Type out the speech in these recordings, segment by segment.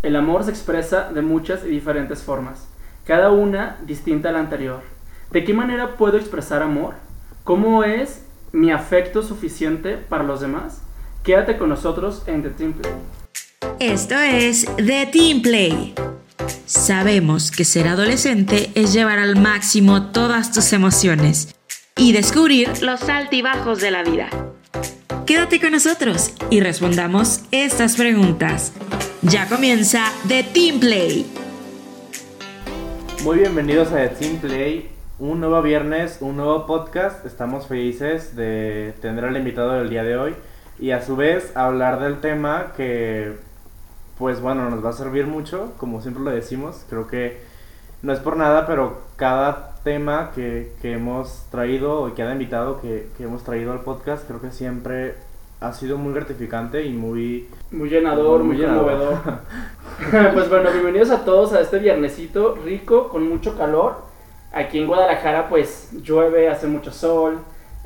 El amor se expresa de muchas y diferentes formas, cada una distinta a la anterior. ¿De qué manera puedo expresar amor? ¿Cómo es mi afecto suficiente para los demás? Quédate con nosotros en The Team Play. Esto es The Team Play. Sabemos que ser adolescente es llevar al máximo todas tus emociones y descubrir los altibajos de la vida. Quédate con nosotros y respondamos estas preguntas. Ya comienza The Team Play. Muy bienvenidos a The Team Play. Un nuevo viernes, un nuevo podcast. Estamos felices de tener al invitado del día de hoy y a su vez hablar del tema que, pues bueno, nos va a servir mucho, como siempre lo decimos. Creo que no es por nada, pero cada tema que, que hemos traído o cada invitado que, que hemos traído al podcast, creo que siempre ha sido muy gratificante y muy... Muy llenador, muy, Muy conmovedor. pues bueno, bienvenidos a todos a este viernesito rico, con mucho calor. Aquí en Guadalajara pues llueve, hace mucho sol.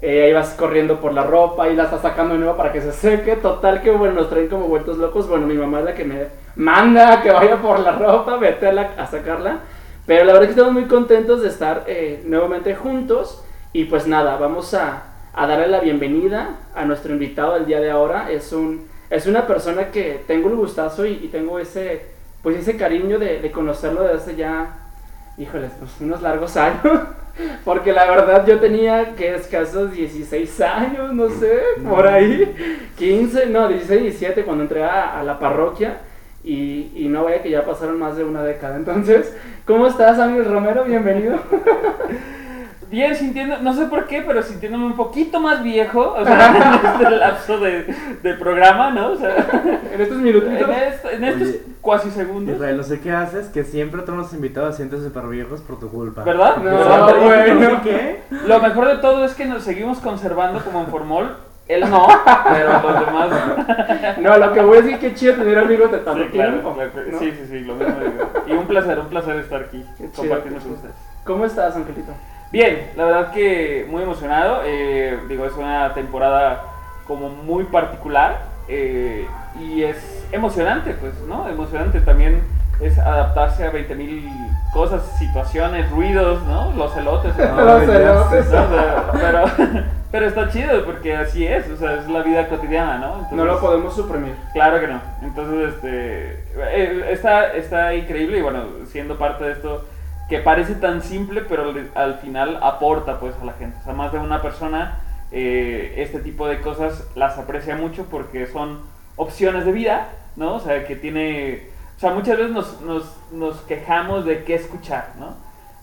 Eh, ahí vas corriendo por la ropa y la estás sacando de nuevo para que se seque. Total que bueno, nos traen como vueltos locos. Bueno, mi mamá es la que me manda que vaya por la ropa, vete a, la- a sacarla. Pero la verdad es que estamos muy contentos de estar eh, nuevamente juntos. Y pues nada, vamos a, a darle la bienvenida a nuestro invitado del día de ahora. Es, un, es una persona que tengo el gustazo y, y tengo ese, pues ese cariño de, de conocerlo desde hace ya, híjoles, pues unos largos años. Porque la verdad yo tenía que escasos 16 años, no sé, por ahí. 15, no, 16, 17 cuando entré a, a la parroquia. Y, y no vaya que ya pasaron más de una década. Entonces, ¿cómo estás, Ángel Romero? Bienvenido. Bien, sintiendo, no sé por qué, pero sintiéndome un poquito más viejo, o sea, en este lapso de, programa, ¿no? O sea, En estos minutitos. en, est- en estos Oye, cuasi segundos. Israel, no sé qué haces, que siempre todos los invitados sienten súper viejos por tu culpa. ¿Verdad? No, ¿Verdad? bueno. ¿Qué? Lo mejor de todo es que nos seguimos conservando como en formol. Él no, pero los demás. No, lo que voy a decir que chido tener amigos de tanto Sí, claro, tiempo. claro, ¿no? sí, sí, sí, lo mismo digo. Y un placer, un placer estar aquí compartiendo con ustedes. ¿Cómo estás, Angelito? Bien, la verdad que muy emocionado. eh, digo, es una temporada como muy particular eh, y es emocionante, pues, ¿no? Emocionante también es adaptarse a 20.000 cosas, situaciones, ruidos, ¿no? Los elotes. ¿no? No, Los elotes. sé. O sea, pero, pero está chido porque así es, o sea, es la vida cotidiana, ¿no? Entonces, No lo podemos suprimir. Claro que no. Entonces, este, eh, está, está increíble y bueno, siendo parte de esto que parece tan simple, pero al, al final aporta pues a la gente. O sea, más de una persona eh, este tipo de cosas las aprecia mucho porque son opciones de vida, ¿no? O sea, que tiene... O sea, muchas veces nos, nos, nos quejamos de qué escuchar, ¿no?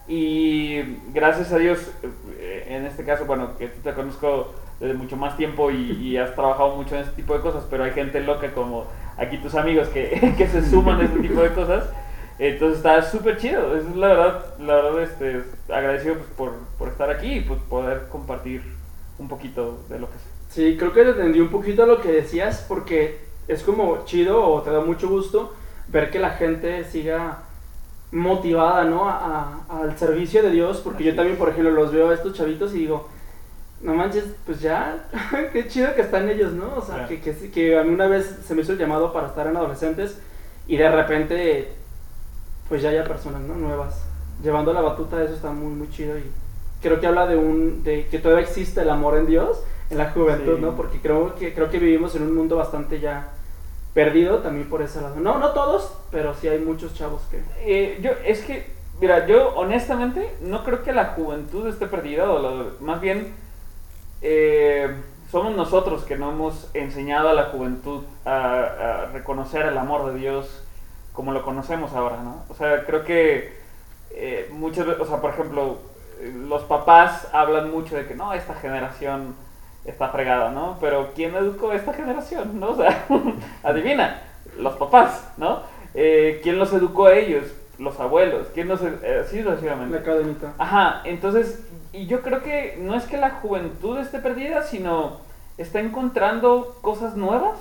Y gracias a Dios, eh, en este caso, bueno, que te conozco desde mucho más tiempo y, y has trabajado mucho en este tipo de cosas, pero hay gente loca como aquí tus amigos que, que se suman a este tipo de cosas. Entonces está súper chido, es la verdad, la verdad, este, agradecido pues, por, por estar aquí y pues, poder compartir un poquito de lo que sé. Sí, creo que te entendí un poquito lo que decías porque es como chido o te da mucho gusto ver que la gente siga motivada, ¿no? A- a- al servicio de Dios, porque yo Así también, es. por ejemplo, los veo a estos chavitos y digo, no manches, pues ya, qué chido que están ellos, ¿no? O sea, Claro. que, que, que a mí una vez se me hizo el llamado para estar en adolescentes y de repente, pues ya haya personas, ¿no? Nuevas, llevando la batuta, eso está muy, muy chido y creo que habla de un, de que todavía existe el amor en Dios, en la juventud, Sí. ¿no? Porque creo que, creo que vivimos en un mundo bastante ya perdido también por ese lado. No, no todos, pero sí hay muchos chavos que... Eh, yo, es que, mira, yo honestamente no creo que la juventud esté perdida, o lo- más bien eh, somos nosotros que no hemos enseñado a la juventud a, a reconocer el amor de Dios como lo conocemos ahora, ¿no? O sea, creo que eh, muchas veces, o sea, por ejemplo, los papás hablan mucho de que no, esta generación está fregada, ¿no? Pero ¿quién educó a esta generación, no? O sea, adivina, los papás, ¿no? Eh, ¿Quién los educó a ellos? Los abuelos. ¿Quién los... eh, así sucesivamente. La cadenita. Ajá, entonces, y yo creo que no es que la juventud esté perdida, sino está encontrando cosas nuevas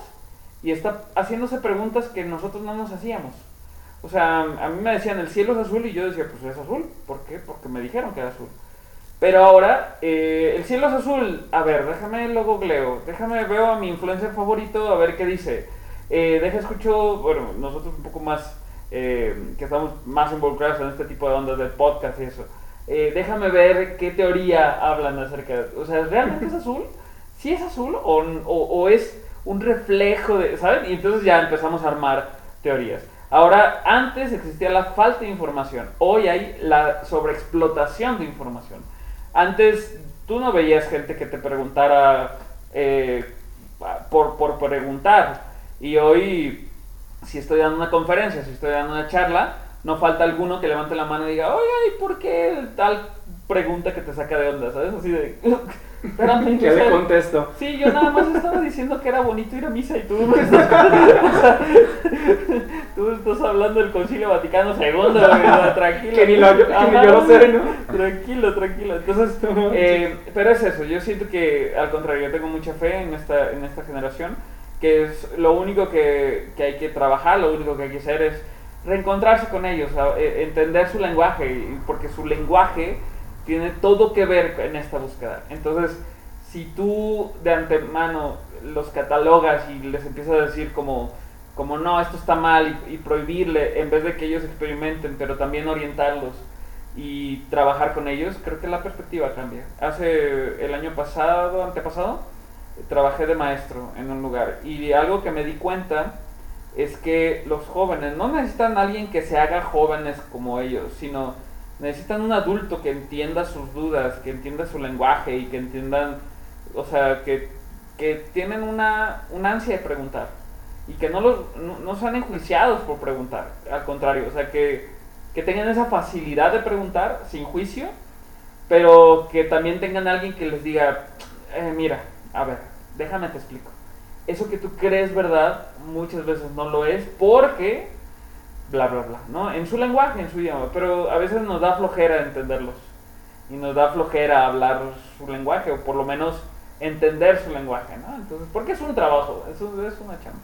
y está haciéndose preguntas que nosotros no nos hacíamos. O sea, a mí me decían, el cielo es azul y yo decía, pues es azul. ¿Por qué? Porque me dijeron que era azul. Pero ahora, eh, el cielo es azul. A ver, déjame lo googleo. Déjame, veo a mi influencer favorito a ver qué dice. Eh, deja escucho, bueno, nosotros un poco más, eh, que estamos más involucrados en este tipo de ondas del podcast y eso. Eh, déjame ver qué teoría hablan acerca de... O sea, ¿realmente es azul? ¿Sí es azul o, o, o es un reflejo de... ¿Saben? Y entonces ya empezamos a armar teorías. Ahora, antes existía la falta de información, hoy hay la sobreexplotación de información. Antes tú no veías gente que te preguntara eh, por, por preguntar, y hoy, si estoy dando una conferencia, si estoy dando una charla, no falta alguno que levante la mano y diga, oye, ¿y por qué tal pregunta que te saca de onda? ¿Sabes? Así de... Espérame, ¿Qué le contesto? Sí, yo nada más estaba diciendo que era bonito ir a misa y tú estás, tú estás hablando del Concilio Vaticano II, tranquilo. Que ni, lo, que ni yo lo sé, ¿no? Tranquilo, tranquilo. Entonces, eh, pero es eso, yo siento que al contrario, yo tengo mucha fe en esta, en esta generación, que es lo único que, que hay que trabajar, lo único que hay que hacer es reencontrarse con ellos, e, entender su lenguaje, porque su lenguaje tiene todo que ver en esta búsqueda. Entonces, si tú de antemano los catalogas y les empiezas a decir como, como no, esto está mal y, prohibirle, en vez de que ellos experimenten, pero también orientarlos y trabajar con ellos, creo que la perspectiva cambia. Hace el año pasado, antepasado, trabajé de maestro en un lugar y algo que me di cuenta es que los jóvenes no necesitan a alguien que se haga jóvenes como ellos, sino necesitan un adulto que entienda sus dudas, que entienda su lenguaje y que entiendan, o sea, que, que tienen una, una, ansia de preguntar y que no, los, no, sean enjuiciados por preguntar, al contrario, o sea, que, que tengan esa facilidad de preguntar sin juicio, pero que también tengan alguien que les diga, eh, mira, a ver, déjame te explico. Eso que tú crees verdad muchas veces no lo es porque bla, bla, bla, ¿no? En su lenguaje, en su idioma, pero a veces nos da flojera entenderlos y nos da flojera hablar su lenguaje o por lo menos entender su lenguaje, ¿no? Entonces, porque es un trabajo, eso es una chamba.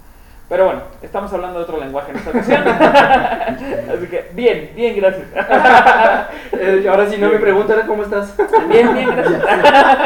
Pero bueno, estamos hablando de otro lenguaje en esta ocasión. Así que, bien, bien, gracias. Eh, ahora si no me preguntan cómo estás. Bien, bien, gracias.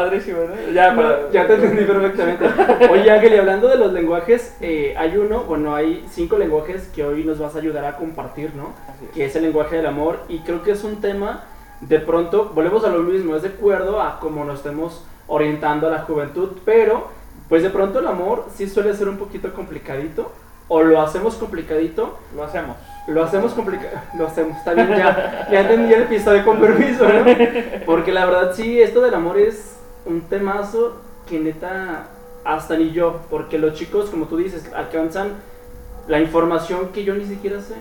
Padrísimo, ¿no? Ya, ya te entendí perfectamente. Oye, Ángel, y hablando de los lenguajes, eh, hay uno, bueno, hay cinco lenguajes que hoy nos vas a ayudar a compartir, ¿no? Que es el lenguaje del amor. Y creo que es un tema, de pronto, volvemos a lo mismo, es de acuerdo a cómo nos estemos orientando a la juventud, pero pues de pronto el amor sí suele ser un poquito complicadito. O lo hacemos complicadito. Lo hacemos. Lo hacemos complicado. Lo hacemos. Está bien, ya, ya entendí el episodio con permiso, ¿no? Porque la verdad sí, esto del amor es un temazo que neta hasta ni yo. Porque los chicos, como tú dices, alcanzan la información que yo ni siquiera sé.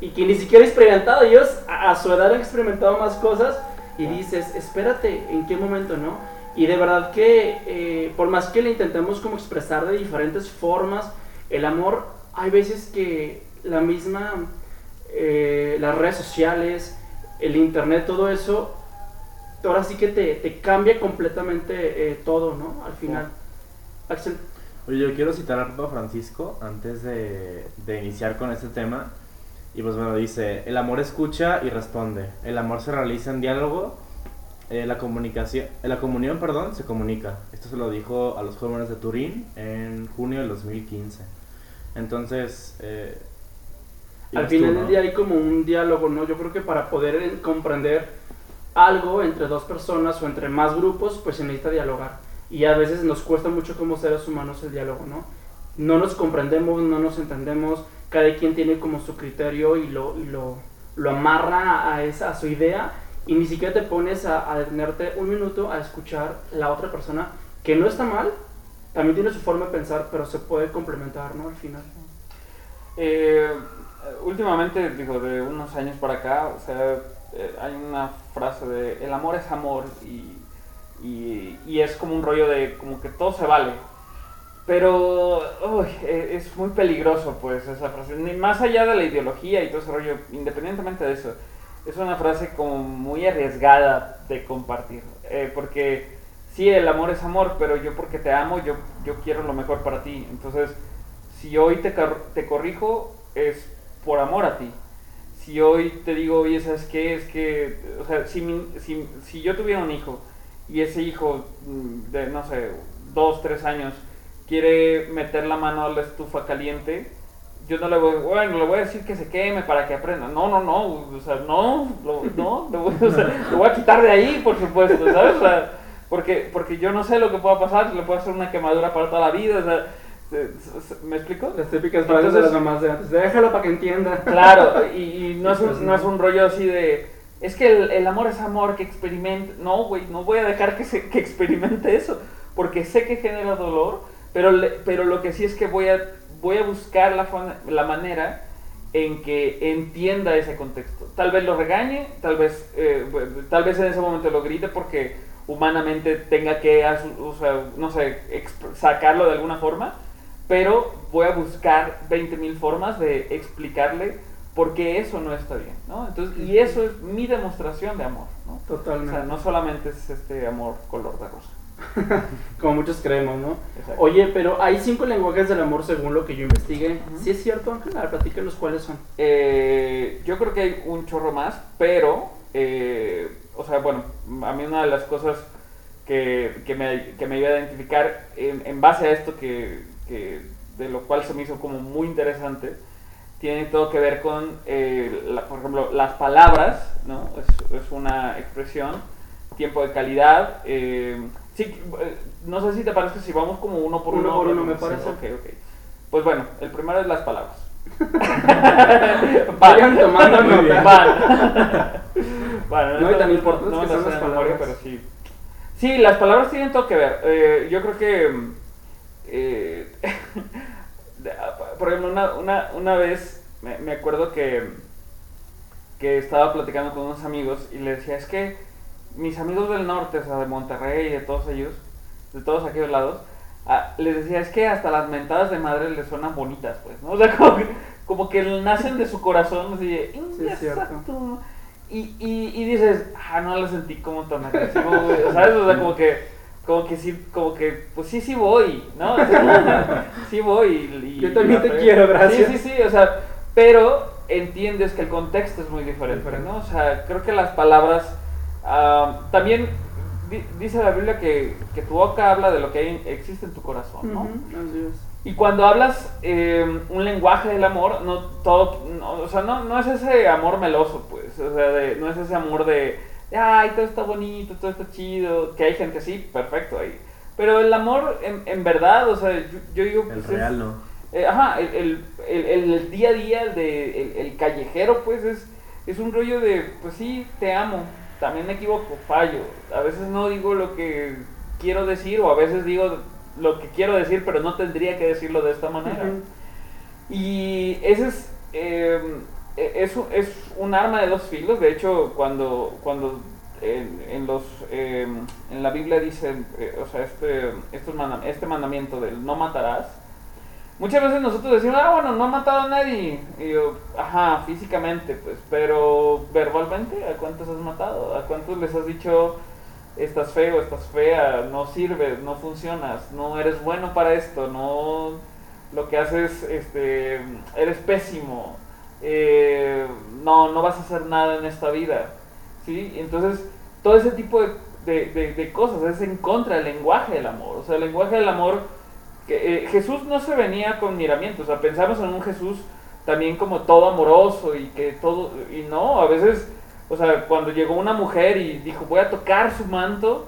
Y que ni siquiera he experimentado. Ellos a, a su edad han experimentado más cosas. Y dices, espérate, ¿en qué momento, no? Y de verdad que eh, por más que le intentemos como expresar de diferentes formas, el amor, hay veces que la misma, eh, las redes sociales, el internet, todo eso, ahora sí que te, te cambia completamente eh, todo, ¿no? Al final. Axel. Oye, yo quiero citar a Papa Francisco antes de, de iniciar con este tema. Y pues bueno, dice, el amor escucha y responde. El amor se realiza en diálogo eh, la comunicación, eh, la comunión, perdón, se comunica. Esto se lo dijo a los jóvenes de Turín en junio del 2015. Entonces, eh, al final del día hay como un diálogo, ¿no? Yo creo que para poder comprender algo entre dos personas o entre más grupos, pues se necesita dialogar. Y a veces nos cuesta mucho como seres humanos el diálogo, ¿no? No nos comprendemos, no nos entendemos, cada quien tiene como su criterio y lo, y lo, lo amarra a, esa, a su idea y ni siquiera te pones a, detenerte un minuto a escuchar la otra persona, que no está mal, también tiene su forma de pensar, pero se puede complementar, ¿no? Al final. Eh, últimamente, digo, de unos años para acá, o sea, eh, hay una frase de el amor es amor y, y, y, es como un rollo de como que todo se vale. Pero e, es muy peligroso, pues, esa frase. Ni más allá de la ideología y todo ese rollo, independientemente de eso es una frase como muy arriesgada de compartir. Eh, porque sí, el amor es amor, pero yo porque te amo, yo, yo quiero lo mejor para ti. Entonces, si hoy te, te corrijo, es por amor a ti. Si hoy te digo, oye, ¿sabes qué? Es que, o sea, si, si, si yo tuviera un hijo y ese hijo mm, de, no sé, dos, tres años, quiere meter la mano a la estufa caliente, yo no le voy, bueno, le voy a decir que se queme para que aprenda. No, no, no, o sea, no, lo, no, lo, voy, o sea, lo voy a quitar de ahí, por supuesto, ¿sabes? O sea, porque, porque yo no sé lo que pueda pasar, le puedo hacer una quemadura para toda la vida, o sea, ¿me explico? Las típicas frases de las mamás de antes, déjalo para que entienda. Claro, y, y no, es un, no es un rollo así de, es que el, el amor es amor, que experimente, no, güey, no voy a dejar que, se, que experimente eso, porque sé que genera dolor, pero, le- pero lo que sí es que voy a, voy a buscar la, la manera en que entienda ese contexto. Tal vez lo regañe, tal vez, eh, tal vez en ese momento lo grite porque humanamente tenga que, o sea, no sé, sacarlo de alguna forma, pero voy a buscar 20.000 formas de explicarle por qué eso no está bien, ¿no? Entonces, y eso es mi demostración de amor, ¿no? O Totalmente. sea, no solamente es este amor color de rosa. Como muchos creemos, ¿no? Exacto. Oye, pero hay cinco lenguajes del amor según lo que yo investigué. Ujú. ¿Sí es cierto, Ángel? A ver, platícanos cuáles son. Eh, yo creo que hay un chorro más, pero, eh, o sea, bueno, a mí una de las cosas que, que me, que me ayuda a identificar en, en base a esto que, que- de lo cual se me hizo como muy interesante, tiene todo que ver con, eh, la- por ejemplo, las palabras, ¿no? Es, es una expresión, tiempo de calidad. eh, sí, eh, no sé si te parece si vamos como uno por Uno uno. por uno, Sí, me parece. ok, ok. Pues bueno, el primero es las palabras. Vayan tomando nota. Bueno, No, y tan importantes no que son las de memoria, palabras. pero sí. Sí, las palabras tienen todo que ver. Eh, yo creo que. Mm, eh, de- por ejemplo, una, una, una vez me, me acuerdo que, que estaba platicando con unos amigos y le decía: Es que mis amigos del norte, o sea, de Monterrey y de todos ellos, de todos aquellos lados, ah, les decía: Es que hasta las mentadas de madre les suenan bonitas, pues, ¿no? O sea, como que, como que nacen de su corazón, así. "Exacto". Y, y, y dices, ah, no lo sentí como tan agresivo, güey. ¿Sabes? O sea, como que, como que sí, como que, pues sí, sí voy, ¿no? sí voy. Y, y- Yo también te quiero, gracias. Sí, sí, sí, o sea, pero entiendes que el contexto es muy diferente, Diferente. ¿no? O sea, creo que las palabras, ah, también di- dice la Biblia que, que tu boca habla de lo que hay- existe en tu corazón, ¿no? Así es. Y cuando hablas eh, un lenguaje del amor, no todo, no, o sea, no, no es ese amor meloso, pues, o sea, de- no es ese amor de, ay, todo está bonito, todo está chido, que hay gente así, perfecto ahí. Pero el amor, en, en verdad, o sea, yo, yo digo, El pues, es- real no. eh, ajá, el, el, el- el día a día, el, de, el, el callejero, pues es, es un rollo de, pues sí, te amo, también me equivoco, fallo. A veces no digo lo que quiero decir o a veces digo lo que quiero decir, pero no tendría que decirlo de esta manera. Y ese es, eh, es, un- es un arma de dos filos. De hecho, cuando, cuando en, los, eh, en la Biblia dicen, eh, o sea, este, este mandamiento del no matarás, muchas veces nosotros decimos, ah, bueno, no ha matado a nadie. Y yo, ajá, físicamente, pues, pero verbalmente, ¿a cuántos has matado? ¿A cuántos les has dicho, estás feo, estás fea, no sirves, no funcionas, no eres bueno para esto, no lo que haces, este, eres pésimo, eh, no, no vas a hacer nada en esta vida, ¿sí? Entonces, todo ese tipo de, de- de- cosas es en contra del lenguaje del amor, o sea, el lenguaje del amor, que, eh, Jesús no se venía con miramientos, o sea, pensamos en un Jesús también como todo amoroso y que todo, y no, a veces, o sea, cuando llegó una mujer y dijo, voy a tocar su manto,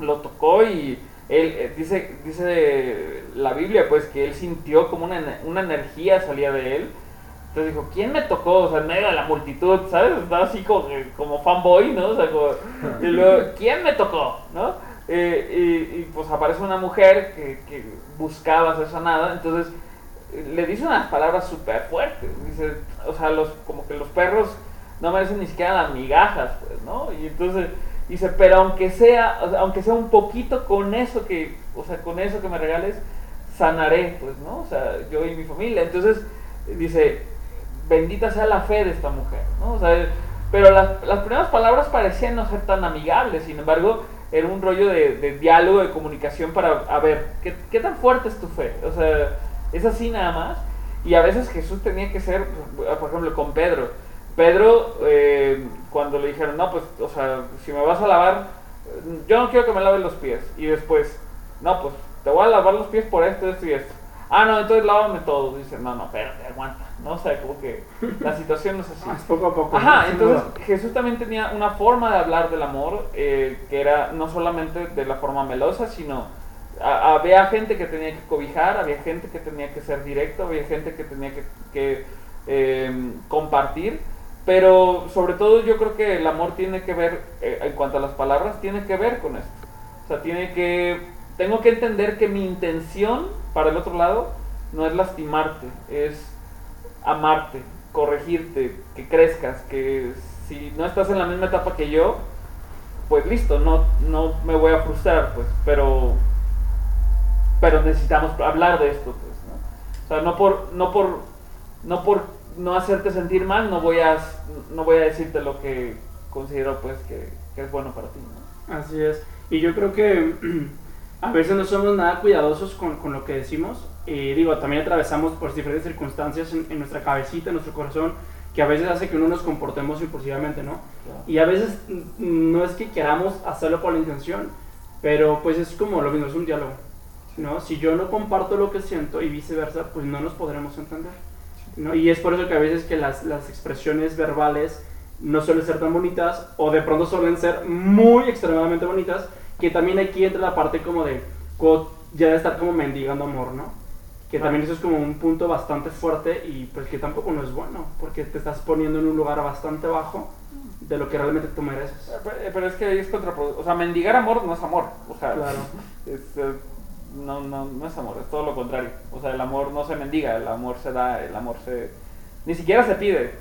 lo tocó y él eh, dice dice la Biblia pues que él sintió como una, una energía salía de él entonces dijo quién me tocó o sea en medio de la multitud sabes estaba así como, como fanboy no o sea como, quién me tocó no Eh, y, pues aparece una mujer que, buscaba ser sanada. Entonces le dice unas palabras súper fuertes. Dice o sea los como que los perros no merecen ni siquiera las migajas pues no y entonces Dice, pero aunque sea, sea, aunque sea un poquito con eso que, o sea, con eso que me regales, sanaré, pues, ¿no? O sea, yo y mi familia. Entonces, dice, bendita sea la fe de esta mujer, ¿no? O sea, pero las, las primeras palabras parecían no ser tan amigables, sin embargo, era un rollo de, de diálogo, de comunicación para, a ver, ¿qué, ¿qué tan fuerte es tu fe? O sea, es así nada más. Y a veces Jesús tenía que ser, por ejemplo, con Pedro. Pedro, eh, cuando le dijeron, no, pues, o sea, si me vas a lavar, yo no quiero que me laves los pies. Y después, no, pues, te voy a lavar los pies por esto, esto y esto. Ah, no, entonces lávame todo. Dice, no, no, espérate, aguanta. No, o sea, como que la situación no es así. Poco a poco. Ajá, entonces. Jesús también tenía una forma de hablar del amor eh, que era no solamente de la forma melosa, sino a- había gente que tenía que cobijar, había gente que tenía que ser directo, había gente que tenía que, que, eh, compartir, pero sobre todo yo creo que el amor tiene que ver, eh, en cuanto a las palabras, tiene que ver con esto. O sea, tiene que, tengo que entender que mi intención para el otro lado no es lastimarte, es amarte, corregirte, que crezcas, que si no estás en la misma etapa que yo, pues listo, no, no me voy a frustrar, pues, pero, pero necesitamos hablar de esto, pues, ¿no? O sea, no por, no por, no por no hacerte sentir mal, no voy a, no voy a decirte lo que considero, pues, que, es bueno para ti. Así es. Y yo creo que a veces no somos nada cuidadosos con, con lo que decimos. Y digo, también atravesamos por diferentes circunstancias en, en nuestra cabecita, en nuestro corazón, que a veces hace que uno nos comportemos impulsivamente, ¿no? Y a veces no es que queramos hacerlo por la intención, pero pues es como lo mismo, es un diálogo, ¿no? Si yo no comparto lo que siento y viceversa, pues no nos podremos entender, ¿no? Y es por eso que a veces que las, las expresiones verbales no suelen ser tan bonitas o de pronto suelen ser muy extremadamente bonitas, que también aquí entra la parte como de ya de estar como mendigando amor, ¿no? Que también eso es como un punto bastante fuerte y pues que tampoco no es bueno, porque te estás poniendo en un lugar bastante bajo de lo que realmente tú mereces. Pero, pero es que ahí es contraproducente. O sea, mendigar amor no es amor. O sea, Claro. es, eh, no, no, no es amor, es todo lo contrario. O sea, el amor no se mendiga, el amor se da, el amor se. Ni siquiera se pide.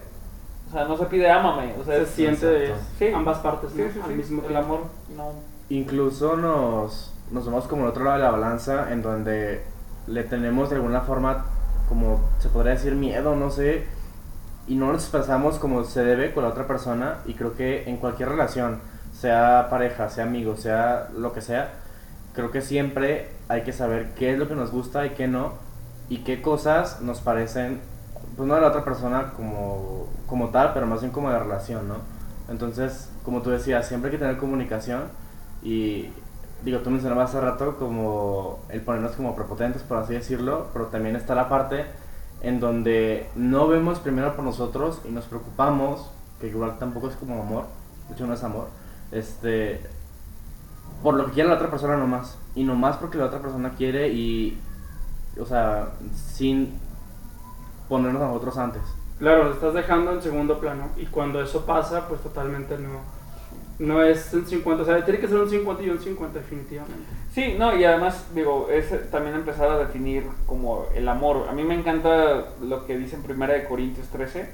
O sea, no se pide ámame. O sea, Se es- siente de. Sí. ambas partes Sí, ¿no? sí, al sí. mismo El tiempo. amor no. Incluso nos, nos vemos como el otro lado de la balanza, en donde le tenemos de alguna forma, como se podría decir, miedo, no sé, y no nos expresamos como se debe con la otra persona. Y creo que en cualquier relación, sea pareja, sea amigo, sea lo que sea, creo que siempre hay que saber qué es lo que nos gusta y qué no, y qué cosas nos parecen, pues no de la otra persona como, como tal, pero más bien como de la relación, ¿no? Entonces, como tú decías, siempre hay que tener comunicación y digo, tú mencionabas hace rato como el ponernos como prepotentes, por así decirlo, pero también está la parte en donde no vemos primero por nosotros y nos preocupamos, que igual tampoco es como amor, de hecho no es amor, este, por lo que quiere la otra persona nomás, y nomás porque la otra persona quiere y, o sea, sin ponernos a nosotros antes. Claro, lo estás dejando en segundo plano y cuando eso pasa, pues totalmente no, no es un 50, o sea, tiene que ser un 50 y un 50 definitivamente. Sí, no, y además, digo, es también empezar a definir como el amor. A mí me encanta lo que dice en Primera de Corintios 13,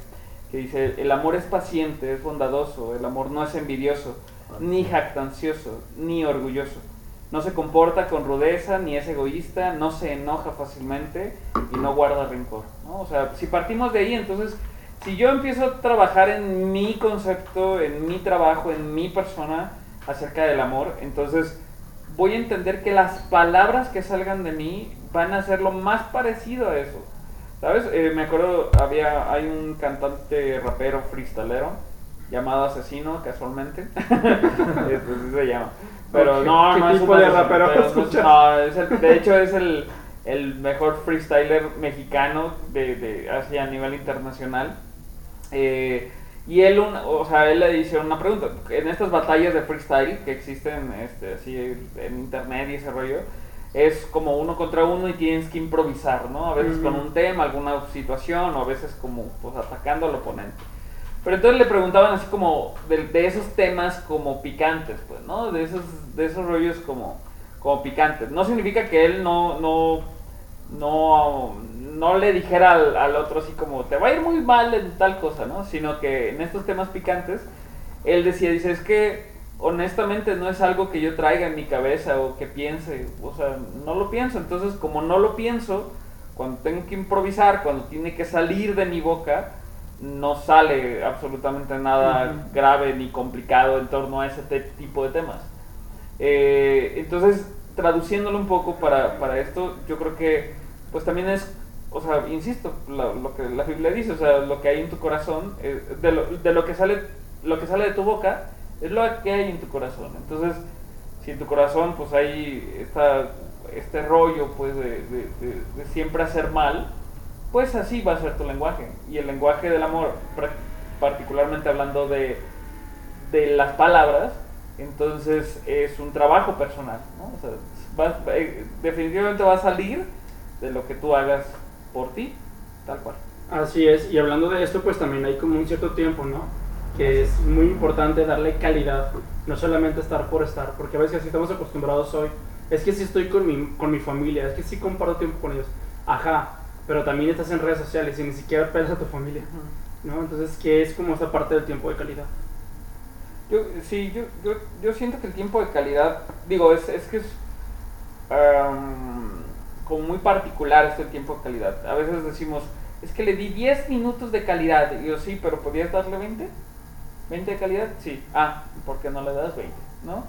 que dice, el amor es paciente, es bondadoso, el amor no es envidioso, ni jactancioso, ni orgulloso. No se comporta con rudeza, ni es egoísta, no se enoja fácilmente y no guarda rencor. ¿no? O sea, si partimos de ahí, entonces, si yo empiezo a trabajar en mi concepto, en mi trabajo, en mi persona acerca del amor, entonces voy a entender que las palabras que salgan de mí van a ser lo más parecido a eso. ¿Sabes? Eh, me acuerdo, había, hay un cantante rapero freestalero llamado Asesino, casualmente. Este, así se llama. Pero no, ¿qué no es un de rapero pero no es- escuchas? no, es el- de hecho es el, el mejor freestyler mexicano de, de, así a nivel internacional. Eh, y él, un- o sea, él le hicieron una pregunta. En estas batallas de freestyle que existen este, así en internet y ese rollo, es como uno contra uno y tienes que improvisar, ¿no? A veces con un tema, alguna situación, o a veces como pues atacando al oponente. Pero entonces le preguntaban así como de, de esos temas como picantes, pues, ¿no? De esos, de esos rollos como, como picantes. No significa que él no, no, no, no le dijera al, al otro así como, te va a ir muy mal en tal cosa, ¿no? Sino que en estos temas picantes, él decía, dice, es que honestamente no es algo que yo traiga en mi cabeza o que piense, o sea, no lo pienso. Entonces, como no lo pienso, cuando tengo que improvisar, cuando tiene que salir de mi boca, no sale absolutamente nada grave ni complicado en torno a ese tipo de temas. Eh, entonces, traduciéndolo un poco para, para esto, yo creo que pues también es, o sea, insisto, lo, lo que la Biblia dice, o sea, lo que hay en tu corazón, eh, de, lo, de lo que sale, lo que sale de tu boca, es lo que hay en tu corazón. Entonces, si en tu corazón pues hay esta este rollo pues de, siempre hacer mal, pues así va a ser tu lenguaje. Y el lenguaje del amor, particularmente hablando de, de las palabras, entonces es un trabajo personal, ¿no? O sea, eh, definitivamente va a salir de lo que tú hagas por ti, tal cual. Así es, y hablando de esto, pues también hay como un cierto tiempo, ¿no? Que es muy importante darle calidad, no solamente estar por estar, porque a veces así estamos acostumbrados hoy. Es que si estoy con mi, con mi familia, es que sí comparto tiempo con ellos. Ajá, pero también estás en redes sociales y ni siquiera pelas a tu familia, ¿no? Entonces, ¿qué es como esta parte del tiempo de calidad? Yo, sí, yo, yo, yo siento que el tiempo de calidad, digo, es, es que es am, como muy particular este tiempo de calidad. A veces decimos, es que le di 10 minutos de calidad. Y yo, sí, pero ¿podías darle 20? ¿20 de calidad? Sí. Ah, ¿por qué no le das 20? ¿No?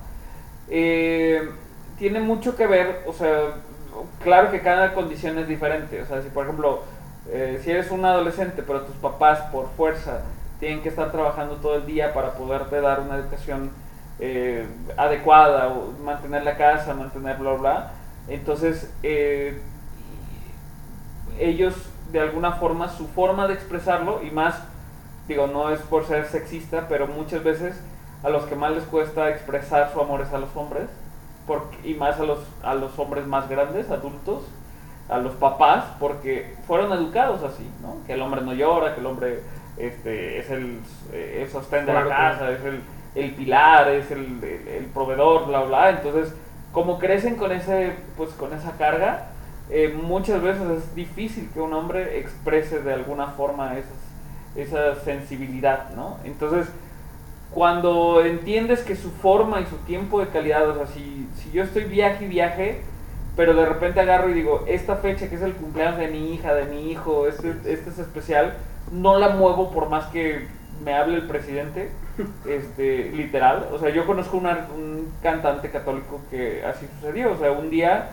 Eh, tiene mucho que ver, o sea, claro que cada condición es diferente. O sea, si por ejemplo, eh, si eres un adolescente, pero tus papás por fuerza tienen que estar trabajando todo el día para poderte dar una educación eh, adecuada, o mantener la casa, mantener bla bla, entonces eh, ellos de alguna forma su forma de expresarlo y más digo no es por ser sexista pero muchas veces a los que más les cuesta expresar su amor es a los hombres porque, y más a los a los hombres más grandes adultos a los papás porque fueron educados así no que el hombre no llora que el hombre este es el, eh, el sostén de la casa es el, el pilar es el, el- el proveedor bla bla. Entonces como crecen con pues con esa carga eh, muchas veces es difícil que un hombre exprese de alguna forma esa sensibilidad, ¿no? Entonces, cuando entiendes que su forma y su tiempo de calidad, o sea, si, si yo estoy viaje y viaje, pero de repente agarro y digo, esta fecha que es el cumpleaños de mi hija, de mi hijo, este, este es especial, no la muevo por más que me hable el presidente, este, literal. O sea, yo conozco una- un cantante católico que así sucedió, o sea, un día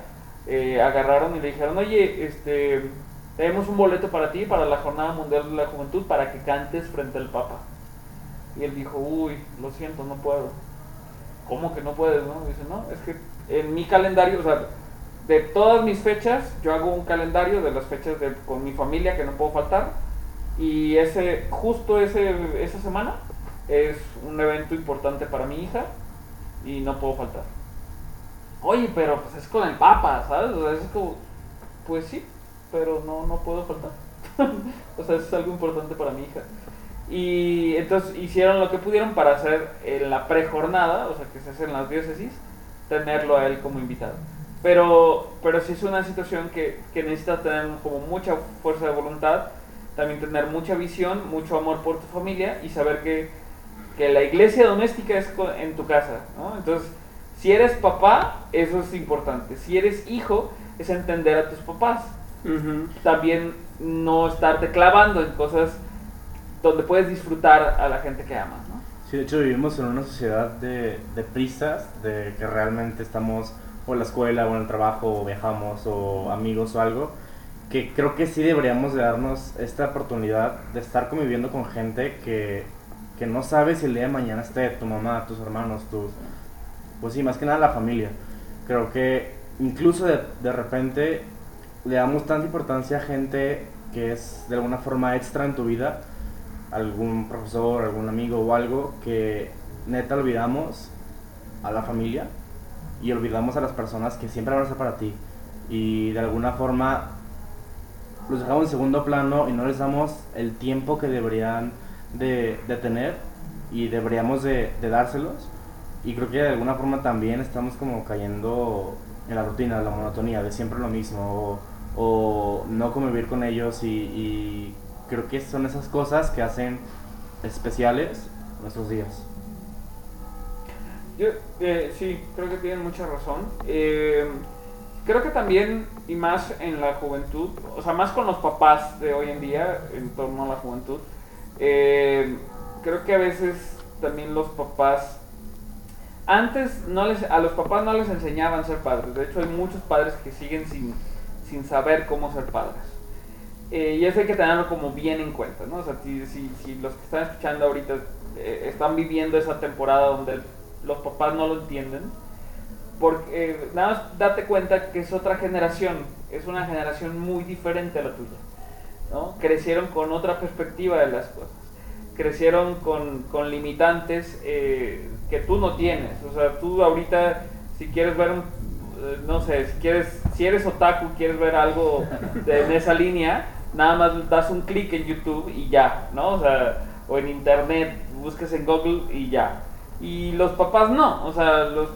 eh, agarraron y le dijeron, oye, este, tenemos un boleto para ti para la Jornada Mundial de la Juventud para que cantes frente al Papa. Y él dijo, uy, lo siento, no puedo. ¿Cómo que no puedes? No? Dice, no, es que en mi calendario, o sea, de todas mis fechas, yo hago un calendario de las fechas de, con mi familia que no puedo faltar. Y ese, justo ese, esa semana es un evento importante para mi hija y no puedo faltar. Oye, pero pues es con el Papa, ¿sabes? O sea, es como, pues sí, pero no, no puedo faltar. o sea, es algo importante para mi hija. Y entonces hicieron lo que pudieron para hacer en la prejornada, o sea, que se hace en las diócesis, tenerlo a él como invitado. Pero, pero sí es una situación que, que necesitas tener como mucha fuerza de voluntad, también tener mucha visión, mucho amor por tu familia y saber que, que la iglesia doméstica es en tu casa, ¿no? Entonces, si eres papá, eso es importante. Si eres hijo, es entender a tus papás. Ujú. También no estarte clavando en cosas donde puedes disfrutar a la gente que amas, ¿no? Sí, de hecho vivimos en una sociedad de, de prisas, de que realmente estamos o en la escuela o en el trabajo o viajamos o amigos o algo, que creo que sí deberíamos de darnos esta oportunidad de estar conviviendo con gente que, que no sabe si el día de mañana esté tu mamá, tus hermanos, tus... Pues sí, más que nada la familia. Creo que incluso de, de repente le damos tanta importancia a gente que es de alguna forma extra en tu vida, algún profesor, algún amigo o algo, que neta olvidamos a la familia y olvidamos a las personas que siempre van a estar para ti. Y de alguna forma los dejamos en segundo plano y no les damos el tiempo que deberían de, tener y deberíamos de, de dárselos. Y creo que de alguna forma también estamos como cayendo en la rutina, la monotonía de siempre lo mismo o, no convivir con ellos y, y creo que son esas cosas que hacen especiales nuestros días. Yo, eh, sí, creo que tienen mucha razón. Eh, creo que también, y más en la juventud, o sea, más con los papás de hoy en día, en torno a la juventud, eh, creo que a veces también los papás, antes no les, a los papás no les enseñaban ser padres, de hecho hay muchos padres que siguen sin, sin saber cómo ser padres. Eh, y eso hay que tenerlo como bien en cuenta, ¿no? O sea, si, si, los que están escuchando ahorita eh, están viviendo esa temporada donde los papás no lo entienden, Porque nada más date cuenta que es otra generación, es una generación muy diferente a la tuya. ¿No? Crecieron con otra perspectiva de las cosas. Crecieron con, con limitantes eh, que tú no tienes. O sea, tú ahorita, si quieres ver un, eh, no sé, si quieres, si eres otaku, quieres ver algo de, en esa línea, nada más das un clic en YouTube y ya, ¿no? O sea, o en internet, busques en Google y ya. Y los papás no, o sea, los,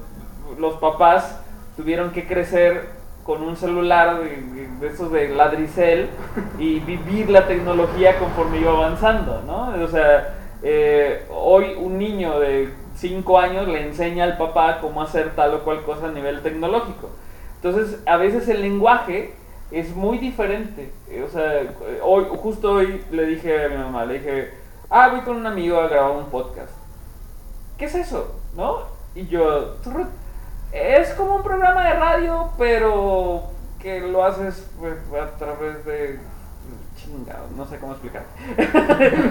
los papás tuvieron que crecer con un celular de, de esos de ladricel y vivir la tecnología conforme iba avanzando, ¿no? O sea, eh, hoy un niño de 5 años le enseña al papá cómo hacer tal o cual cosa a nivel tecnológico. Entonces, a veces el lenguaje es muy diferente. O sea, hoy, justo hoy le dije a mi mamá, le dije, ah, voy con un amigo a grabar un podcast. ¿Qué es eso? ¿No? Y yo, "Trrr, es como un programa de radio, pero que lo haces pues, a través de... Chingado, no sé cómo explicar.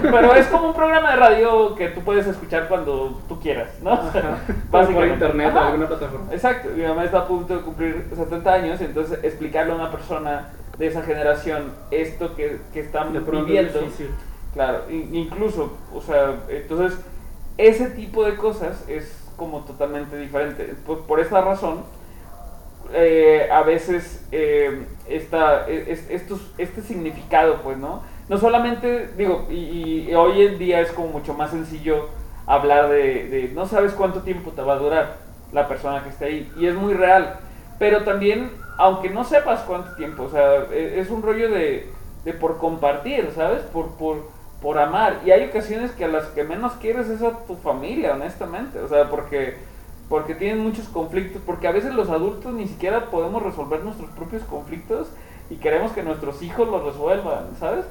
pero es como un programa de radio que tú puedes escuchar cuando tú quieras, ¿no? Por internet o alguna plataforma. Exacto, mi mamá está a punto de cumplir 70 años, entonces explicarle a una persona de esa generación esto que, que están viviendo. es. Claro, in- incluso, o sea, entonces ese tipo de cosas es como totalmente diferente. Pues por esta razón, eh, a veces eh, esta, es- estos, este significado, pues, ¿no? No solamente, digo, y, y hoy en día es como mucho más sencillo hablar de, de no sabes cuánto tiempo te va a durar la persona que está ahí, y es muy real, pero también, aunque no sepas cuánto tiempo, o sea, e- es un rollo de, de por compartir, ¿sabes? Por, por, por amar, y hay ocasiones que a las que menos quieres es a tu familia, honestamente, o sea, porque porque tienen muchos conflictos, porque a veces los adultos ni siquiera podemos resolver nuestros propios conflictos y queremos que nuestros hijos los resuelvan, ¿sabes?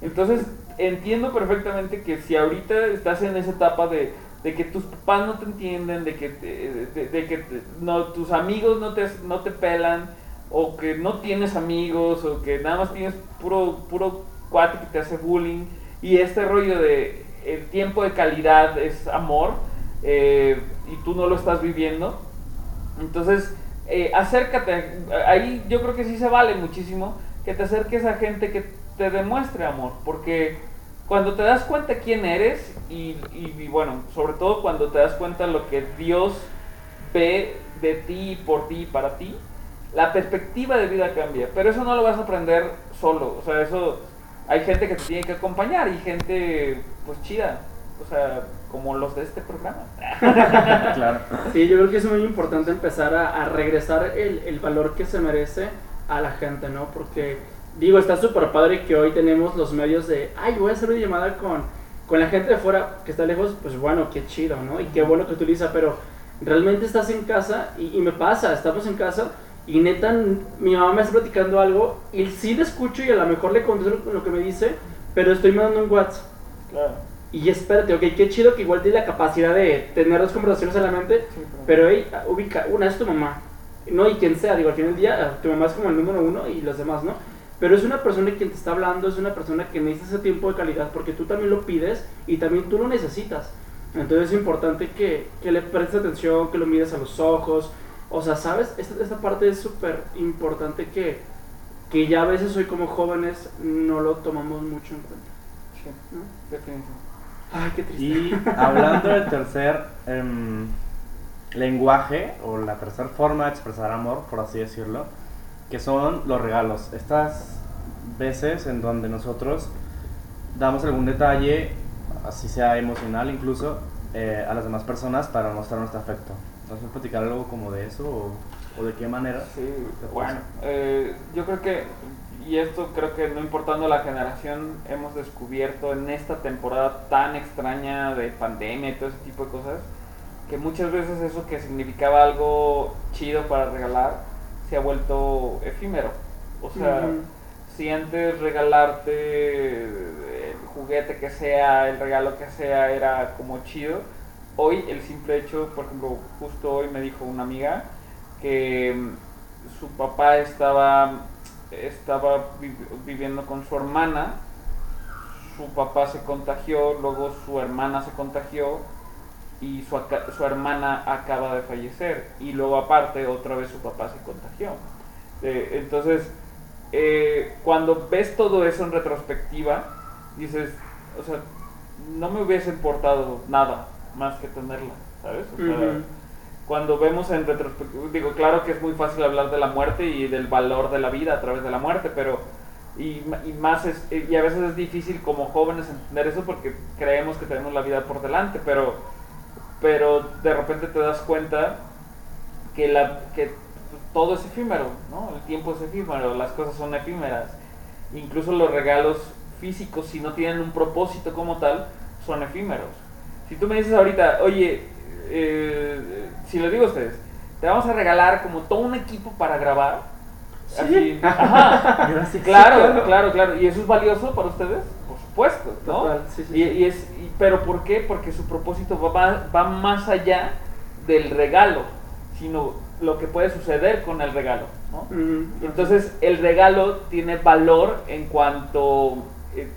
Entonces entiendo perfectamente que si ahorita estás en esa etapa de, de que tus papás no te entienden, de que, te- de, que no, tus amigos no te, no te pelan, o que no tienes amigos, o que nada más tienes puro, puro cuate que te hace bullying, y este rollo de el tiempo de calidad es amor, eh, y tú no lo estás viviendo, entonces eh, acércate, ahí yo creo que sí se vale muchísimo que te acerques a gente que te demuestre amor, porque cuando te das cuenta quién eres y, y- y bueno, sobre todo cuando te das cuenta lo que Dios ve de ti, por ti y para ti, la perspectiva de vida cambia, pero eso no lo vas a aprender solo, o sea, eso hay gente que te tiene que acompañar y gente pues chida, o sea, como los de este programa. Claro. Sí, yo creo que es muy importante empezar a, a regresar el, el valor que se merece a la gente, ¿no? Porque, digo, está súper padre que hoy tenemos los medios de, ay, voy a hacer una llamada con, con la gente de fuera que está lejos, pues bueno, qué chido, ¿no? Y qué bueno que utiliza, pero realmente estás en casa y, y me pasa, estamos en casa y neta, mi mamá me está platicando algo y sí le escucho y a lo mejor le contesto lo que me dice, pero estoy mandando un WhatsApp. Claro. Y espérate, ok, qué chido que igual tiene la capacidad de tener dos conversaciones a la mente, pero hey, ubica, una es tu mamá, no, y quien sea, digo, al final del día, tu mamá es como el número uno y los demás, ¿no? Pero es una persona quien te está hablando, es una persona que necesita ese tiempo de calidad porque tú también lo pides y también tú lo necesitas. Entonces es importante que, que le prestes atención, que lo mires a los ojos. O sea, ¿sabes? Esta, esta parte es súper importante que, que ya a veces hoy como jóvenes no lo tomamos mucho en cuenta. Sí, ¿no? definitivamente. Ay, qué triste. Y hablando del tercer em, lenguaje, o la tercera forma de expresar amor, por así decirlo, que son los regalos. Estas veces en donde nosotros damos algún detalle, así sea emocional incluso, eh, a las demás personas para mostrar nuestro afecto. ¿Nos puedes platicar algo como de eso o, o de qué manera? Sí, bueno, eh, yo creo que, y esto creo que no importando la generación, hemos descubierto en esta temporada tan extraña de pandemia y todo ese tipo de cosas, que muchas veces eso que significaba algo chido para regalar se ha vuelto efímero. O sea, Ujú. si antes regalarte el juguete que sea, el regalo que sea, era como chido, hoy el simple hecho, por ejemplo, justo hoy me dijo una amiga que mm, su papá estaba, estaba vi- viviendo con su hermana, su papá se contagió, luego su hermana se contagió y su, su hermana acaba de fallecer y luego aparte otra vez su papá se contagió. Eh, entonces, eh, cuando ves todo eso en retrospectiva, dices, o sea, no me hubiese importado nada más que tenerla, ¿sabes? O sea, Ujú. cuando vemos en retrospectiva, digo, claro que es muy fácil hablar de la muerte y del valor de la vida a través de la muerte, pero y, y más es, y a veces es difícil como jóvenes entender eso porque creemos que tenemos la vida por delante, pero pero de repente te das cuenta que la que todo es efímero, ¿no? El tiempo es efímero, las cosas son efímeras. Incluso los regalos físicos si no tienen un propósito como tal, son efímeros. Si tú me dices ahorita, oye, eh, si lo digo a ustedes, te vamos a regalar como todo un equipo para grabar. Así, ajá. Gracias. Claro, claro, claro. ¿Y eso es valioso para ustedes? Por supuesto, ¿no? Total, sí, sí, y, sí. y es, y- ¿Pero por qué? Porque su propósito va, va- más allá del regalo, sino lo que puede suceder con el regalo. Entonces el regalo tiene valor en cuanto eh,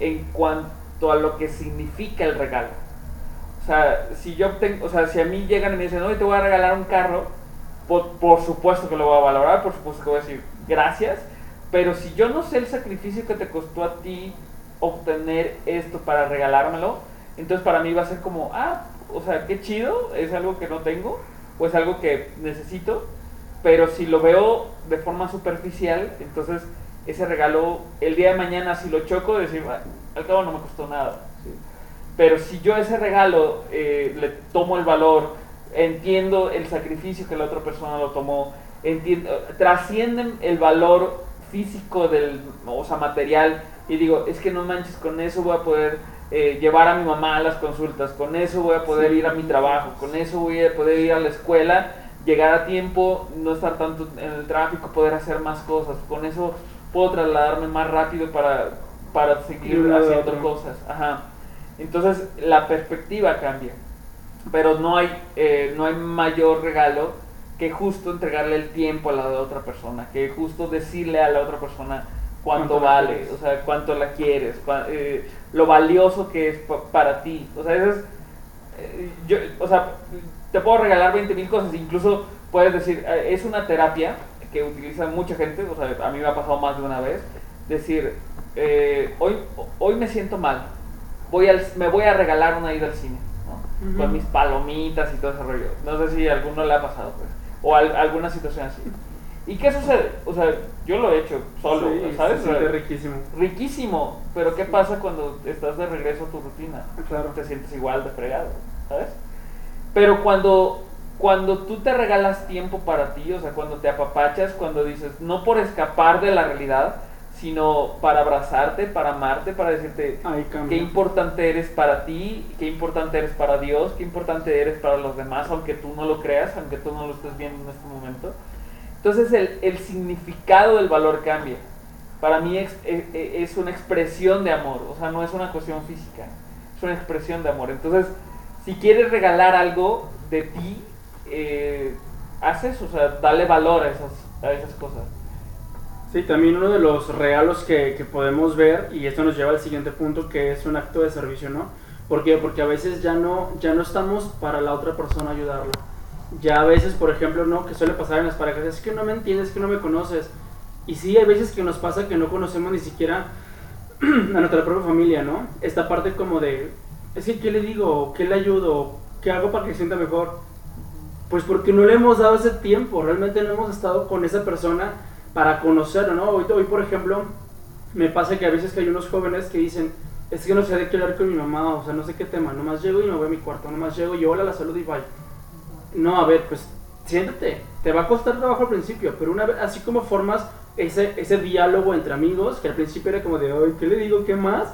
en cuanto a lo que significa el regalo. O sea, si yo tengo, o sea, si a mí llegan y me dicen, "Oye, te voy a regalar un carro", por, por supuesto que lo voy a valorar, por supuesto que voy a decir, "Gracias", pero si yo no sé el sacrificio que te costó a ti obtener esto para regalármelo, entonces para mí va a ser como, "Ah, o sea, qué chido, es algo que no tengo o es algo que necesito", pero si lo veo de forma superficial, entonces ese regalo, el día de mañana si lo choco, decir, "Ah, al cabo no me costó nada. ¿sí? Pero si yo ese regalo eh, le tomo el valor, entiendo el sacrificio que la otra persona lo tomó, entiendo, trascienden el valor físico del, o sea, material, y digo, es que no manches, con eso voy a poder eh, llevar a mi mamá a las consultas, con eso voy a poder Sí. ir a mi trabajo, con eso voy a poder ir a la escuela, llegar a tiempo, no estar tanto en el tráfico, poder hacer más cosas, con eso puedo trasladarme más rápido para, para seguir haciendo cosas. Ajá. Entonces la perspectiva cambia, pero no hay, eh, no hay mayor regalo que justo entregarle el tiempo a la otra persona, que justo decirle a la otra persona cuánto vale, o sea, cuánto la quieres, cua- eh, lo valioso que es pa- para ti. O sea, eso es, eh, yo, o sea, te puedo regalar 20 mil cosas, incluso puedes decir, eh, es una terapia que utiliza mucha gente, o sea, a mí me ha pasado más de una vez, decir, hoy, hoy me siento mal, voy al, me voy a regalar una ida al cine, ¿no? Ujú. con mis palomitas y todo ese rollo. No sé si a alguno le ha pasado, pues, o al- alguna situación así. ¿Y qué sucede? O sea, yo lo he hecho solo, Sí, ¿sabes? se siente riquísimo. riquísimo, pero ¿qué pasa cuando estás de regreso a tu rutina? Claro. Te sientes igual de fregado, ¿sabes? Pero cuando, cuando tú te regalas tiempo para ti, o sea, cuando te apapachas, cuando dices, no por escapar de la realidad, sino para abrazarte, para amarte, para decirte qué importante eres para ti, qué importante eres para Dios, qué importante eres para los demás, aunque tú no lo creas, aunque tú no lo estés viendo en este momento. Entonces el, el significado del valor cambia. Para mí es, es- es una expresión de amor, o sea, no es una cuestión física, es una expresión de amor. Entonces, si quieres regalar algo de ti, eh, haz eso, o sea, dale valor a esas, a esas cosas. Sí, también uno de los regalos que, que podemos ver, y esto nos lleva al siguiente punto, que es un acto de servicio, ¿no? ¿Por qué? Porque a veces ya no, ya no estamos para la otra persona ayudarla. Ya a veces, por ejemplo, ¿no? Que suele pasar en las parejas, es que no me entiendes, es que no me conoces. Y sí, hay veces que nos pasa que no conocemos ni siquiera a nuestra propia familia, ¿no? Esta parte como de, es que ¿qué le digo? ¿Qué le ayudo? ¿Qué hago para que se sienta mejor? Pues porque no le hemos dado ese tiempo, realmente no hemos estado con esa persona para conocerlo, ¿no? Hoy, hoy por ejemplo, me pasa que a veces que hay unos jóvenes que dicen, es que no sé de qué hablar con mi mamá, o sea, no sé qué tema, nomás llego y me voy a mi cuarto, nomás llego y hola, la salud y bye. No, a ver, pues siéntate, te va a costar trabajo al principio, pero una vez, así como formas ese, ese diálogo entre amigos, que al principio era como de, ay, ¿qué le digo? ¿Qué más?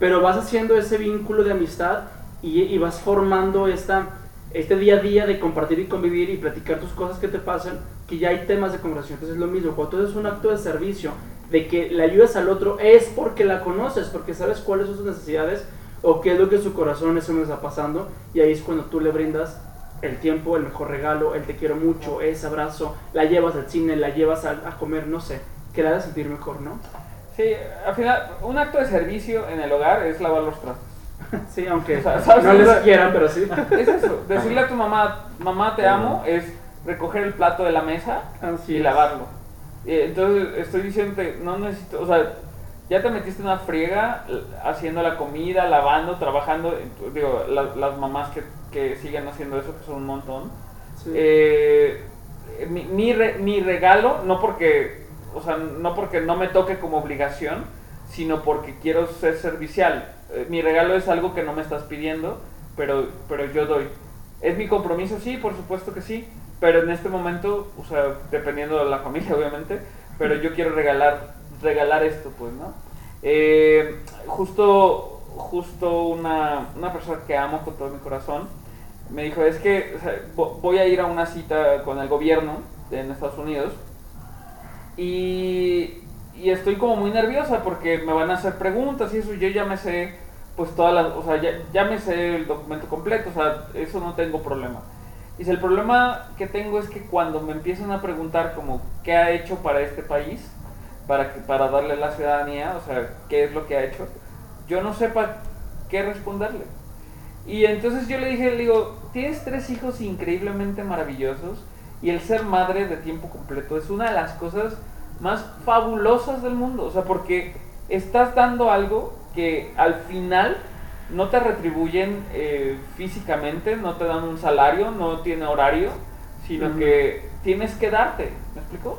Pero vas haciendo ese vínculo de amistad y vas formando esta, este día a día de compartir y convivir y platicar tus cosas que te pasan, que ya hay temas de conversación. Entonces es lo mismo, cuando tú haces un acto de servicio, de que le ayudas al otro, es porque la conoces, porque sabes cuáles son sus necesidades o qué es lo que su corazón ese momento está pasando, y ahí es cuando tú le brindas el tiempo, el mejor regalo, el te quiero mucho, ese abrazo, la llevas al cine, la llevas a, comer, no sé, que la hagas sentir mejor, ¿no? Sí, al final, un acto de servicio en el hogar es lavar los trastos. Sí, aunque O sea, ¿sabes? no les quieran, pero sí. Es eso, decirle a tu mamá, mamá te amo, es recoger el plato de la mesa Así y es. lavarlo. Entonces estoy diciéndote, no necesito, o sea, ya te metiste en una friega haciendo la comida, lavando, trabajando, digo, la- las mamás que, que siguen haciendo eso, que son un montón. Sí. Eh, mi, mi re- mi regalo, no porque, o sea, no porque no me toque como obligación, sino porque quiero ser servicial. Eh, mi regalo es algo que no me estás pidiendo, pero, pero yo doy. ¿Es mi compromiso? Sí, por supuesto que sí, pero en este momento, o sea, dependiendo de la familia, obviamente, pero yo quiero regalar, regalar esto, pues, ¿no? Eh, justo, justo una, una persona que amo con todo mi corazón, me dijo, es que voy a ir a una cita con el gobierno en Estados Unidos y, y estoy como muy nerviosa porque me van a hacer preguntas y eso, yo ya me sé, pues todas las, o sea, ya, ya me sé el documento completo, o sea, eso no tengo problema. Dice, el problema que tengo es que cuando me empiezan a preguntar como qué ha hecho para este país, para, que, para darle la ciudadanía, o sea, qué es lo que ha hecho, yo no sepa qué responderle. Y entonces yo le dije, le digo, tienes tres hijos increíblemente maravillosos y el ser madre de tiempo completo es una de las cosas más fabulosas del mundo. O sea, porque estás dando algo que al final no te retribuyen eh, físicamente, no te dan un salario, no tiene horario, sino Ujú. que tienes que darte. ¿Me explico?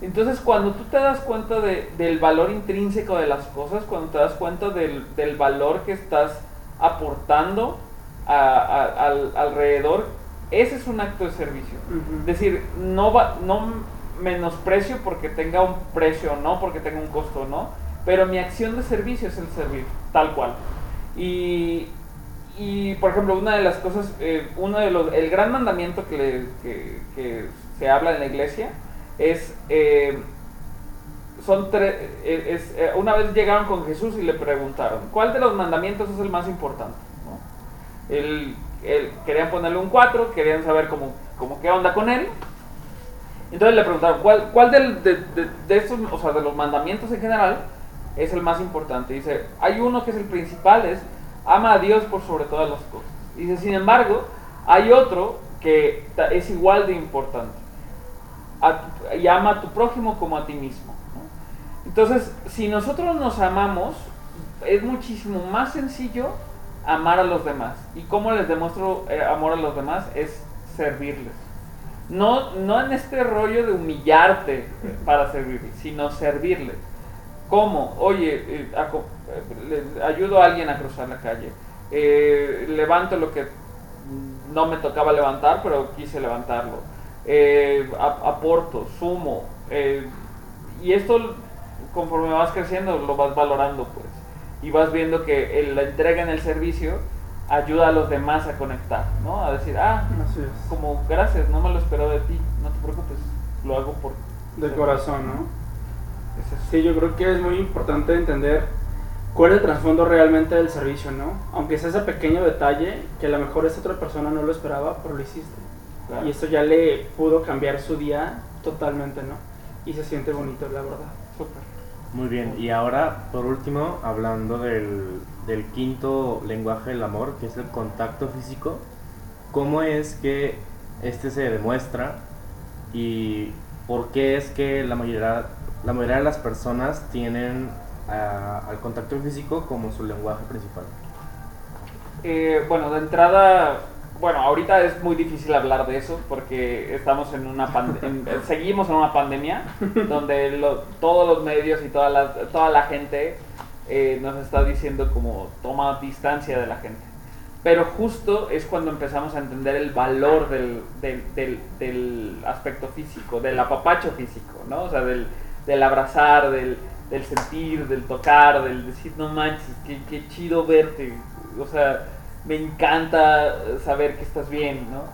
Entonces, cuando tú te das cuenta de- del valor intrínseco de las cosas, cuando te das cuenta del, del valor que estás aportando a- a- al, alrededor, ese es un acto de servicio. Ujú. Es decir, no, va, no menosprecio porque tenga un precio o no, porque tenga un costo no, pero mi acción de servicio es el servir, tal cual. Y, y, por ejemplo, una de las cosas, eh, uno de los, el gran mandamiento que, le- que- que se habla en la iglesia es, eh, son tres, eh, es, eh, una vez llegaron con Jesús y le preguntaron, ¿cuál de los mandamientos es el más importante? ¿no? El- el- querían ponerle un 4, querían saber cómo, cómo qué onda con él. Entonces le preguntaron, ¿cuál, de, estos, o sea, de los mandamientos en general, es el más importante? Dice, hay uno que es el principal, es ama a Dios por sobre todas las cosas. Dice, sin embargo, hay otro que es igual de importante. Y ama a tu prójimo como a ti mismo. Entonces, si nosotros nos amamos, es muchísimo más sencillo amar a los demás. ¿Y cómo les demuestro eh, amor a los demás? Es servirles. No, no en este rollo de humillarte para servirles, sino servirles. ¿Cómo? Oye, eh, eh, ayudo a alguien a cruzar la calle. Eh, levanto lo que no me tocaba levantar, pero quise levantarlo. Aporto, sumo. y esto, conforme vas creciendo, lo vas valorando, pues. Y vas viendo que la entrega en el servicio ayuda a los demás a conectar, ¿no? A decir, ah, Así es. como gracias, no me lo esperaba de ti, no te preocupes, lo hago por... De corazón, ¿no? Sí, yo creo que es muy importante entender cuál es el trasfondo realmente del servicio, ¿no? Aunque sea ese pequeño detalle que a lo mejor esa otra persona no lo esperaba, pero lo hiciste. Claro. Y eso ya le pudo cambiar su día totalmente, ¿no? Y se siente bonito, la verdad. Súper. Muy bien, y ahora, por último, hablando del, del quinto lenguaje del amor, que es el contacto físico, ¿cómo es que este se demuestra y por qué es que la mayoría, la mayoría de las personas tienen ah, al contacto físico como su lenguaje principal? Eh, bueno, de entrada, bueno, ahorita es muy difícil hablar de eso porque estamos en una en- seguimos en una pandemia donde lo- todos los medios y toda la, toda la gente eh, nos está diciendo como toma distancia de la gente. Pero justo es cuando empezamos a entender el valor del, del, del- del aspecto físico, del apapacho físico, ¿no? O sea, del, abrazar, del, del sentir, del tocar, del decir, no manches, qué, qué chido verte. O sea, me encanta saber que estás bien, ¿no?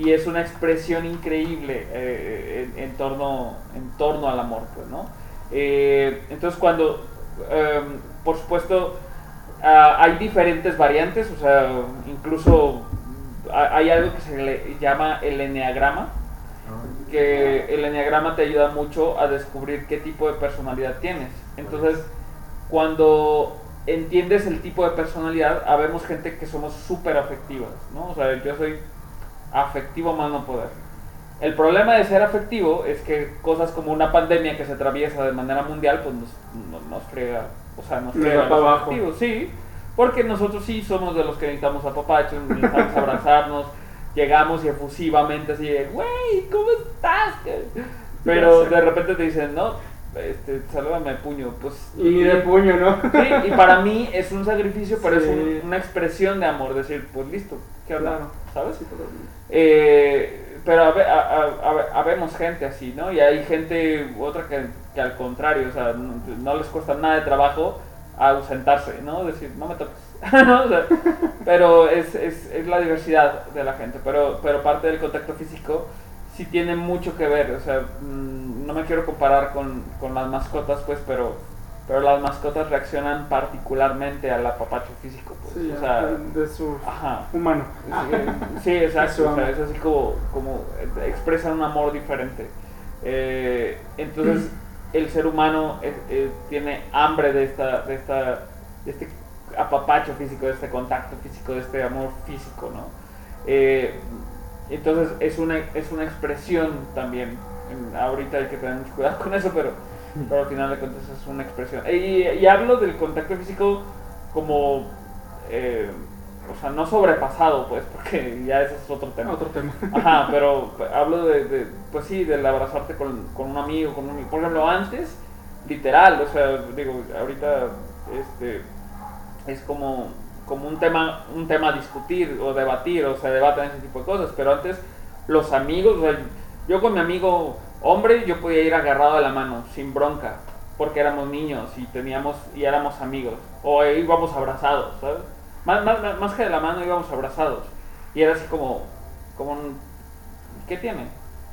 Y es una expresión increíble eh, en, en torno, en torno al amor, pues, ¿no? Eh, entonces cuando, em, por supuesto, ah, hay diferentes variantes, o sea, incluso ha- hay algo que se le llama el enneagrama, que el enneagrama te ayuda mucho a descubrir qué tipo de personalidad tienes. Entonces, cuando entiendes el tipo de personalidad, habemos gente que somos súper afectivas, ¿no? O sea, yo soy afectivo más no poder. El problema de ser afectivo es que cosas como una pandemia que se atraviesa de manera mundial, pues nos, nos, nos frega, o sea, nos Nos frega da a pa' los abajo. sí, porque nosotros sí somos de los que necesitamos apapachos, necesitamos abrazarnos, llegamos y efusivamente así de, güey, ¿cómo estás? Pero de repente te dicen, no, este, salúdame de puño, pues... Y ni de puño, ¿no? Sí, y para mí es un sacrificio, pero es un- una expresión de amor, decir, pues listo, ¿qué hablar? Claro. ¿Sabes? Eh, pero a- a- habemos gente así, ¿no? Y hay gente, otra que, al contrario, o sea, no, no les cuesta nada de trabajo ausentarse, ¿no? Decir, no me toques. ¿no? Pero es, es, es la diversidad de la gente, pero, pero parte del contacto físico sí tiene mucho que ver, o sea, mm, no me quiero comparar con, con las mascotas, pues, pero, pero las mascotas reaccionan particularmente al apapacho físico, pues, Sí, o sea, de su ajá. humano. Sí, Sí, exacto. O sea, es así como, como expresan un amor diferente. Eh, entonces, el ser humano eh, eh, tiene hambre de esta, de esta, de este apapacho físico, de este contacto físico, de este amor físico, ¿no? Eh, entonces es una, es una expresión también. Ahorita hay que tener mucho cuidado con eso, pero, pero al final de cuentas es una expresión. Y, y hablo del contacto físico como, eh, o sea, no sobrepasado, pues, porque ya ese es otro tema. Otro tema. Ajá, pero hablo de, de, pues sí, del abrazarte con, con un amigo, con un amigo. Por ejemplo, antes, literal, o sea, digo, ahorita, este, es como, como un tema, un tema a discutir o debatir, o se debaten ese tipo de cosas, pero antes los amigos, o sea, yo con mi amigo hombre, yo podía ir agarrado de la mano, sin bronca, porque éramos niños y teníamos, y éramos amigos, o íbamos abrazados, ¿sabes? Más, más, más- que de la mano íbamos abrazados, y era así como, como un, ¿qué tiene?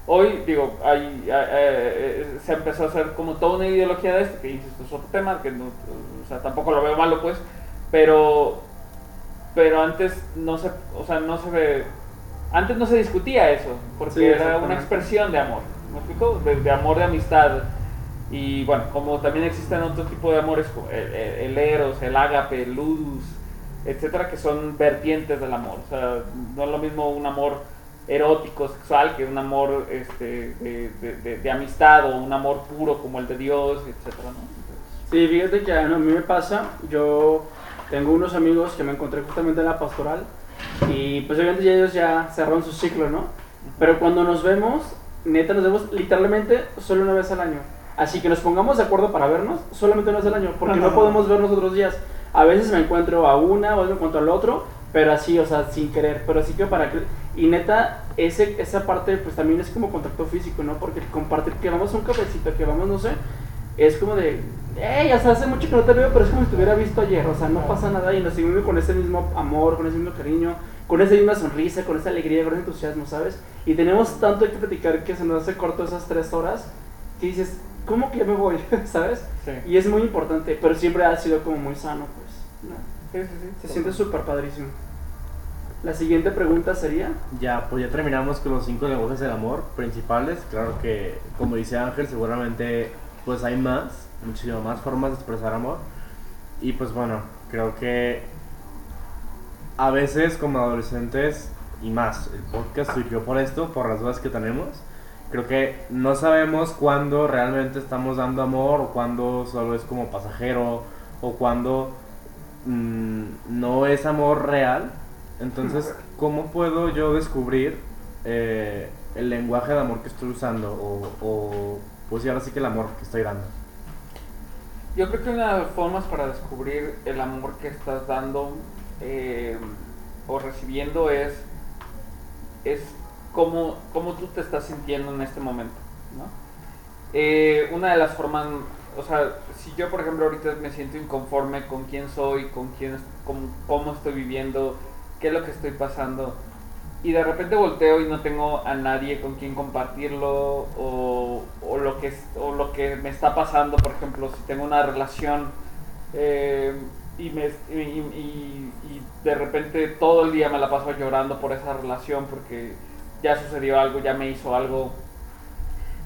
Hoy, digo, hay, hay- eh, se empezó a hacer como toda una ideología de esto, que insisto, es otro tema, que no, o sea, tampoco lo veo malo, pues, pero, pero antes no se, o sea, no se ve, antes no se discutía eso, porque Sí, era una expresión de amor, ¿me explico? De, de amor, de amistad, y bueno, como también existen otro tipo de amores, el, el- el eros, el ágape, el ludus, etcétera, que son vertientes del amor, o sea, no es lo mismo un amor erótico, sexual, que un amor este, de, de- de- de amistad o un amor puro como el de Dios, etcétera, ¿no? Entonces, Sí, fíjate que a mí me pasa, yo tengo unos amigos que me encontré justamente en la pastoral y pues obviamente ellos ya cerraron su ciclo, ¿no? Pero cuando nos vemos, neta nos vemos literalmente solo una vez al año. Así que nos pongamos de acuerdo para vernos solamente una vez al año, porque no podemos vernos otros días. A veces me encuentro a una, o me encuentro al otro, pero así, o sea, sin querer, pero sí que para que... Y neta, ese, esa parte pues también es como contacto físico, ¿no? Porque compartir que vamos a un cafecito, que vamos, no sé, es como de, hey, o sea, hace mucho que no te veo, pero es como si te hubiera visto ayer, o sea, no pasa nada y nos seguimos con ese mismo amor, con ese mismo cariño, con esa misma sonrisa, con esa alegría, con ese entusiasmo, ¿sabes? Y tenemos tanto que platicar que se nos hace corto esas tres horas que dices, ¿cómo que ya me voy? ¿Sabes? sí. Y es muy importante, pero siempre ha sido como muy sano, pues. ¿no? Sí, sí, sí. Se siente súper padrísimo. La siguiente pregunta sería, Ya, pues ya terminamos con los cinco lenguajes del amor principales. Claro que, como dice Ángel, seguramente pues hay más, muchísimas más formas de expresar amor. Y pues bueno, creo que a veces como adolescentes y más, el podcast surgió por esto, por las dudas que tenemos. Creo que no sabemos cuándo realmente estamos dando amor o cuándo solo es como pasajero o cuándo mm, no es amor real. Entonces, ¿cómo puedo yo descubrir eh, el lenguaje de amor que estoy usando? O, o pues sí, ahora sí que el amor que estoy dando. Yo creo que una de las formas para descubrir el amor que estás dando eh, o recibiendo es, es cómo, cómo tú te estás sintiendo en este momento. ¿no? Eh, una de las formas, o sea, si yo por ejemplo ahorita me siento inconforme con quién soy, con quién, con cómo estoy viviendo, qué es lo que estoy pasando, y de repente volteo y no tengo a nadie con quien compartirlo o, o lo que o lo que me está pasando por ejemplo si tengo una relación eh, y, me, y, y- y de repente todo el día me la paso llorando por esa relación porque ya sucedió algo ya me hizo algo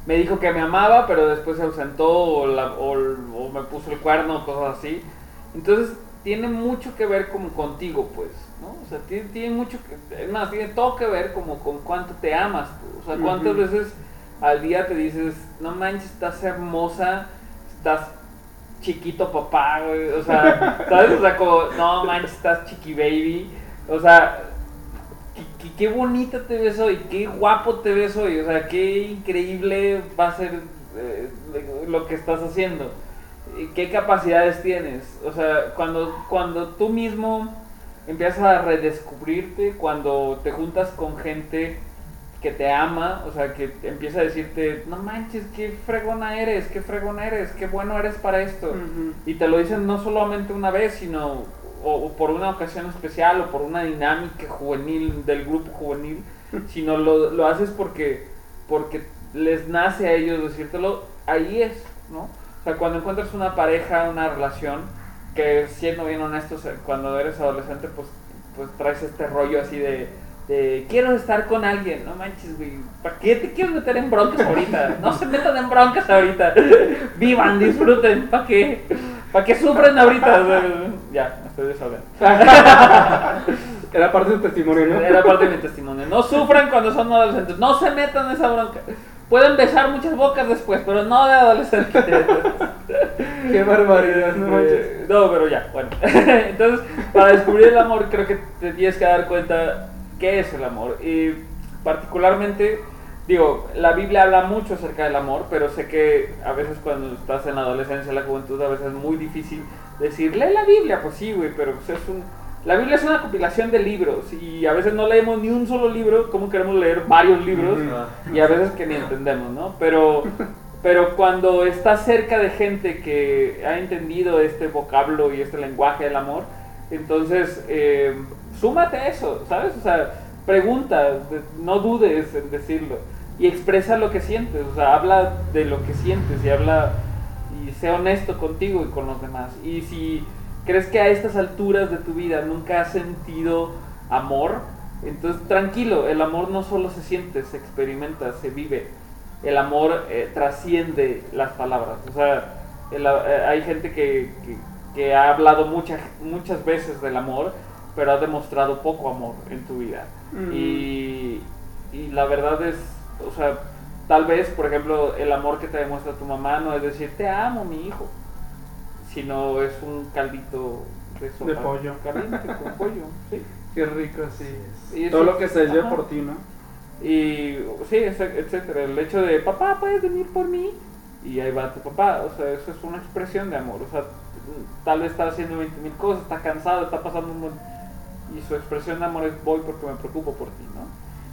me dijo que me amaba pero después se ausentó o, la- o- o me puso el cuerno cosas así entonces tiene mucho que ver como contigo, pues, ¿no? O sea, tiene, tiene mucho que, es más, tiene todo que ver como con cuánto te amas, tú. o sea, cuántas veces al día te dices, no manches, estás hermosa, estás chiquito papá, o sea, ¿sabes? O sea, como, no manches, estás chiqui baby, o sea, qué, bonita te ves hoy, qué guapo te ves hoy, o sea, qué increíble va a ser eh, lo que estás haciendo, qué capacidades tienes, o sea, cuando, cuando tú mismo empiezas a redescubrirte, cuando te juntas con gente que te ama, o sea, que empieza a decirte, no manches, qué fregona eres, qué fregona eres, qué bueno eres para esto. Y te lo dicen no solamente una vez, sino o, o por una ocasión especial o por una dinámica juvenil del grupo juvenil, sino lo, lo haces porque, porque les nace a ellos decírtelo, ahí es, ¿no? O sea, cuando encuentras una pareja, una relación, que siendo bien honestos, eh, cuando eres adolescente, pues, pues traes este rollo así de, de, quiero estar con alguien, no manches, güey, ¿para qué te quieres meter en broncas ahorita? No se metan en broncas ahorita, vivan, disfruten, ¿para qué? ¿Para qué sufren ahorita? Ya, estoy desahogando. Era parte de tu testimonio, ¿no? Era parte de mi testimonio. No sufran cuando son adolescentes. No se metan en esa bronca. Pueden besar muchas bocas después, pero no de adolescentes. Qué barbaridad, no manches. Eh, no, pero ya, bueno. Entonces, para descubrir el amor, creo que te tienes que dar cuenta qué es el amor. Y particularmente, digo, la Biblia habla mucho acerca del amor, pero sé que a veces cuando estás en la adolescencia, en la juventud, a veces es muy difícil decir, lee la Biblia. Pues sí, güey, pero pues es un. La Biblia es una compilación de libros y a veces no leemos ni un solo libro, ¿cómo queremos leer varios libros? Y a veces que ni entendemos, ¿no? Pero, pero cuando estás cerca de gente que ha entendido este vocablo y este lenguaje del amor, entonces eh, súmate eso, ¿sabes? O sea, pregunta, no dudes en decirlo y expresa lo que sientes, o sea, habla de lo que sientes y habla y sé honesto contigo y con los demás. Y si crees que a estas alturas de tu vida nunca has sentido amor, entonces tranquilo, el amor no solo se siente, se experimenta, se vive. El amor eh, trasciende las palabras. O sea, eh, hay gente que, que- que ha hablado muchas muchas veces del amor, pero ha demostrado poco amor en tu vida. Mm. Y, y la verdad es, o sea, tal vez, por ejemplo, el amor que te demuestra tu mamá no es decir, te amo, mi hijo, sino es un caldito de, sopa De pollo. caliente con pollo, sí. Qué rico, sí. Y eso- Todo lo que se Ajá. por ti, ¿no? Y sí, etcétera. El hecho de, papá, puedes venir por mí. Y ahí va tu papá. O sea, eso es una expresión de amor. O sea, tal vez está haciendo 20 mil cosas, está cansado, está pasando un mon- Y su expresión de amor es, voy porque me preocupo por ti, ¿no?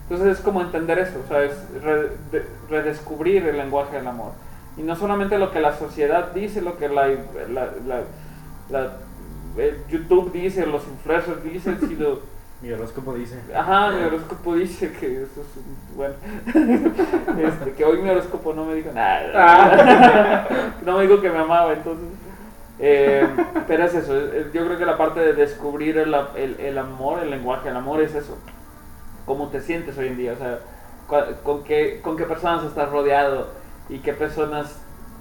Entonces es como entender eso, o sea, es re- de- redescubrir el lenguaje del amor. Y no solamente lo que la sociedad dice, lo que la, la- la- la- el YouTube dice, los influencers dicen, sino... Mi horóscopo dice. Ajá, mi horóscopo dice que eso es un- bueno. Este, que hoy mi horóscopo no me dijo nada. Ah. no me dijo que me amaba, entonces. Eh, pero es eso, eh, yo creo que la parte de descubrir el, el- el amor, el lenguaje del amor es eso. Cómo te sientes hoy en día, o sea, con qué, con qué personas estás rodeado y qué personas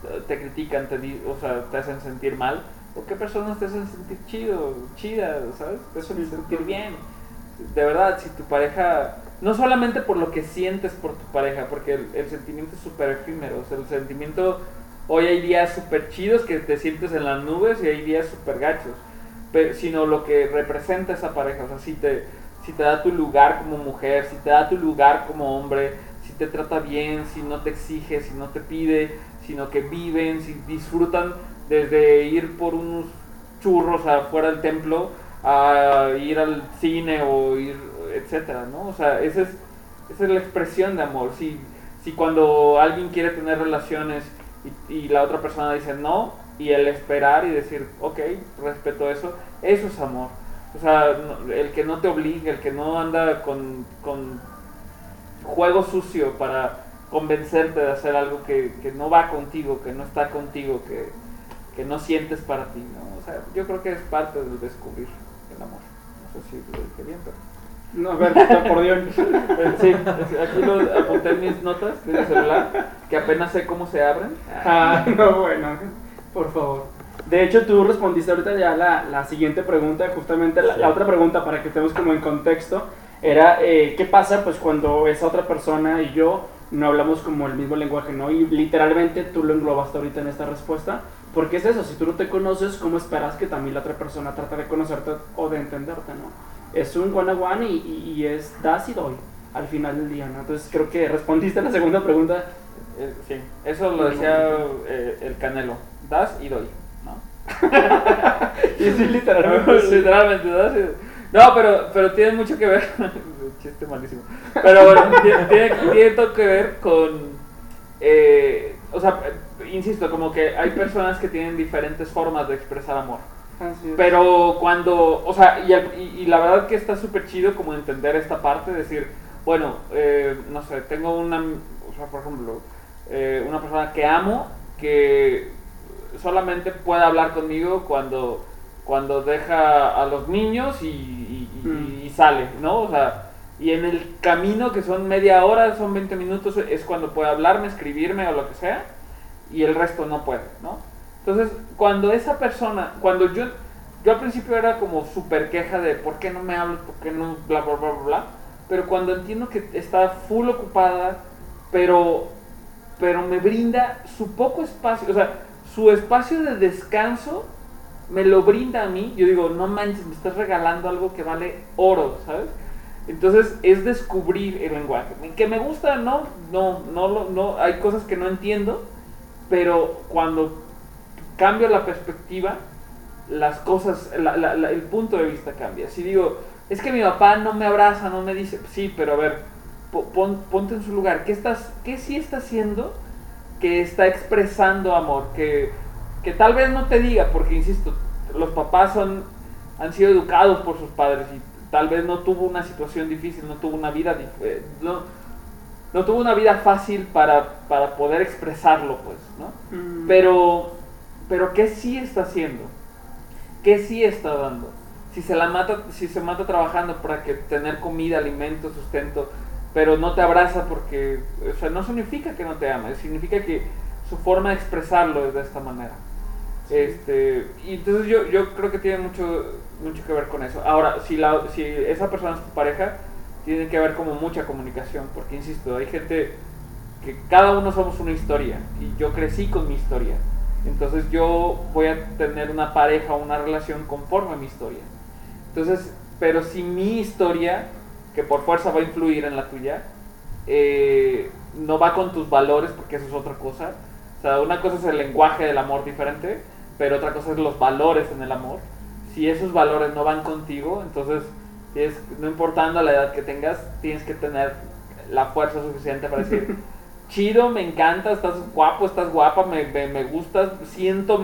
eh, te critican, te, o sea, te hacen sentir mal, o qué personas te hacen sentir chido, chida, ¿sabes? Te hacen sentir bien de verdad, si tu pareja, no solamente por lo que sientes por tu pareja, porque el, el sentimiento es súper efímero, o sea, el sentimiento, hoy hay días súper chidos que te sientes en las nubes y hay días súper gachos, pero, sino lo que representa esa pareja, o sea, si te, si te da tu lugar como mujer, si te da tu lugar como hombre, si te trata bien, si no te exige, si no te pide, sino que viven, si disfrutan desde ir por unos churros afuera del templo a ir al cine o ir, etcétera, ¿no? O sea, esa es, esa es la expresión de amor. Si, si cuando alguien quiere tener relaciones y, y la otra persona dice no, y el esperar y decir, ok, respeto eso, eso es amor. O sea, el que no te obliga, el que no anda con, con juego sucio para convencerte de hacer algo que, que no va contigo, que no está contigo, que, que no sientes para ti, ¿no? O sea, yo creo que es parte del descubrir el amor. No sé si lo dije bien. No, a ver, por Dios. Eh, Sí, aquí lo apunté en mis notas de mi celular, que apenas sé cómo se abren. Ah, no, bueno. Por favor. De hecho, tú respondiste ahorita ya la, la siguiente pregunta, justamente la, la Sí. otra pregunta para que estemos como en contexto, era eh, ¿qué pasa pues cuando esa otra persona y yo no hablamos como el mismo lenguaje, ¿no? Y literalmente tú lo englobaste ahorita en esta respuesta, porque es eso, si tú no te conoces, ¿cómo esperas que también la otra persona trate de conocerte o de entenderte, ¿no? Es un one on one y, y- es das y doy al final del día, ¿no? Entonces creo que respondiste a la segunda pregunta. Eh, sí, eso lo decía eh, el Canelo. Das y doy, ¿no? Y sí, literalmente. Literalmente, das y doy. No, pero, pero tiene mucho que ver. Chiste malísimo. Pero bueno, tiene, tiene, todo que ver con. eh, o sea, insisto, como que hay personas que tienen diferentes formas de expresar amor. Así es. Pero cuando, o sea, y, y- y la verdad que está súper chido como entender esta parte, decir, bueno, eh, no sé, tengo una, o sea, por ejemplo, eh, una persona que amo, que solamente puede hablar conmigo cuando, cuando deja a los niños y, Mm. y sale, ¿no? O sea, y en el camino, que son media hora, son 20 minutos, es cuando puede hablarme, escribirme o lo que sea, y el resto no puede, ¿no? Entonces, cuando esa persona, cuando yo, yo al principio era como súper queja de por qué no me hablas, por qué no, bla, bla, bla, bla, pero cuando entiendo que está full ocupada, pero, pero me brinda su poco espacio, o sea, su espacio de descanso me lo brinda a mí, yo digo, no manches, me estás regalando algo que vale oro, ¿sabes? Entonces es descubrir el lenguaje. Que me gusta, no, no, no, no, hay cosas que no entiendo, pero cuando cambio la perspectiva, las cosas, la- la- la- el punto de vista cambia. Si digo, es que mi papá no me abraza, no me dice, sí, pero a ver, po- pon- ponte en su lugar. ¿Qué, estás, ¿Qué sí está haciendo que está expresando amor? Que, que tal vez no te diga, porque insisto, los papás son, han sido educados por sus padres y tal vez no tuvo una situación difícil, no tuvo una vida, eh, no, no tuvo una vida fácil para, para poder expresarlo, pues, ¿no? Mm. Pero, pero ¿qué sí está haciendo? ¿Qué sí está dando? Si se la mata, si se mata trabajando para que tener comida, alimento, sustento, pero no te abraza porque, o sea, no significa que no te ama, significa que su forma de expresarlo es de esta manera. Este, y entonces yo, yo creo que tiene mucho, mucho que ver con eso. Ahora, si, la, si esa persona es tu pareja, tiene que haber como mucha comunicación, porque insisto, hay gente que cada uno somos una historia y yo crecí con mi historia. Entonces yo voy a tener una pareja o una relación conforme a mi historia. Entonces, pero si mi historia, que por fuerza va a influir en la tuya, eh, no va con tus valores, porque eso es otra cosa. O sea, una cosa es el lenguaje del amor diferente, pero otra cosa es los valores en el amor. Si esos valores no van contigo, entonces, tienes- no importando la edad que tengas, tienes que tener la fuerza suficiente para decir, chido, me encanta, estás guapo, estás guapa, me, me, me gustas, siento,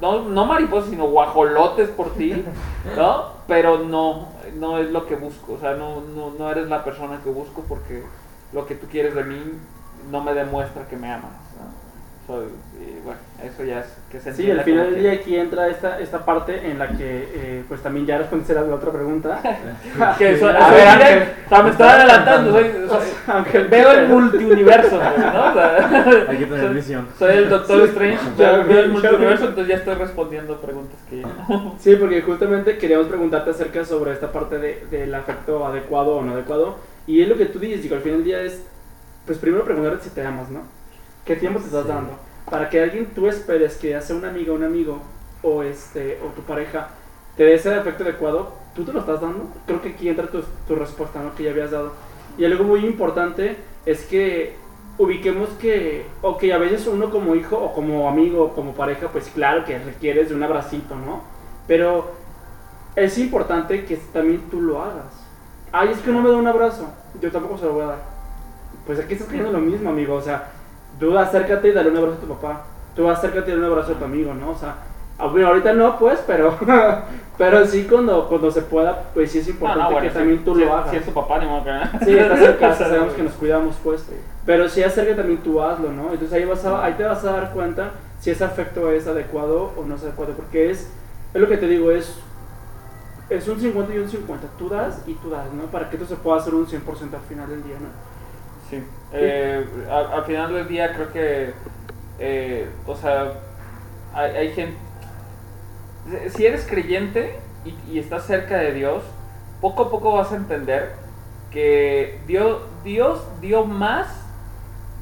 no, no mariposas, sino guajolotes por ti, ¿no? Pero no, no es lo que busco, o sea, no, no, no eres la persona que busco porque lo que tú quieres de mí no me demuestra que me amas, ¿no? Soy- y bueno, eso ya es que se Sí, al final del que- día aquí entra esta, esta parte en la que eh, pues también ya respondiste a la otra pregunta. Que soy, A ver, Ángel. o sea, me estoy adelantando, soy, soy- Ángel, veo el multiuniverso, ¿no? O sea, Hay que tener soy- visión. Soy el Doctor Strange, Ya veo, el multiuniverso, entonces ya estoy respondiendo preguntas que. Sí, porque justamente queríamos preguntarte acerca sobre esta parte de- del afecto adecuado o no adecuado. Y es lo que tú dices, digo, al final del día es, pues primero preguntarte si te amas, ¿no? ¿Qué tiempo te estás Sí. dando? Para que alguien tú esperes que ya sea una amiga, un amigo o, este, o tu pareja te dé ese afecto adecuado, ¿tú te lo estás dando? Creo que aquí entra tu, tu respuesta, ¿no? Que ya habías dado. Y algo muy importante es que ubiquemos que, ok, a veces uno como hijo o como amigo o como pareja, pues claro que requieres de un abracito, ¿no? Pero es importante que también tú lo hagas. Ay, es que no me da un abrazo, yo tampoco se lo voy a dar. Pues aquí estás creyendo lo mismo, amigo, o sea, tú acércate y dale un abrazo a tu papá. Tú acércate y dale un abrazo a tu amigo, ¿no? O sea, ah, bueno, ahorita no, pues, pero, pero sí cuando, cuando se pueda, pues sí es importante no, bueno, que también tú lo hagas. Si es tu papá, ni modo que Sí, estás en casa, sabemos que nos cuidamos, pues. Pero sí acerca también tú hazlo, ¿no? Entonces ahí, vas a, ahí te vas a dar cuenta si ese afecto es adecuado o no es adecuado. Porque es, es lo que te digo, es, es un 50 y un 50. Tú das y tú das, ¿no? Para que esto se pueda hacer un 100% al final del día, ¿no? Sí. Eh, al, al final del día creo que, eh, o sea, hay, hay gente, si eres creyente y, y estás cerca de Dios, poco a poco vas a entender que Dios, Dios dio más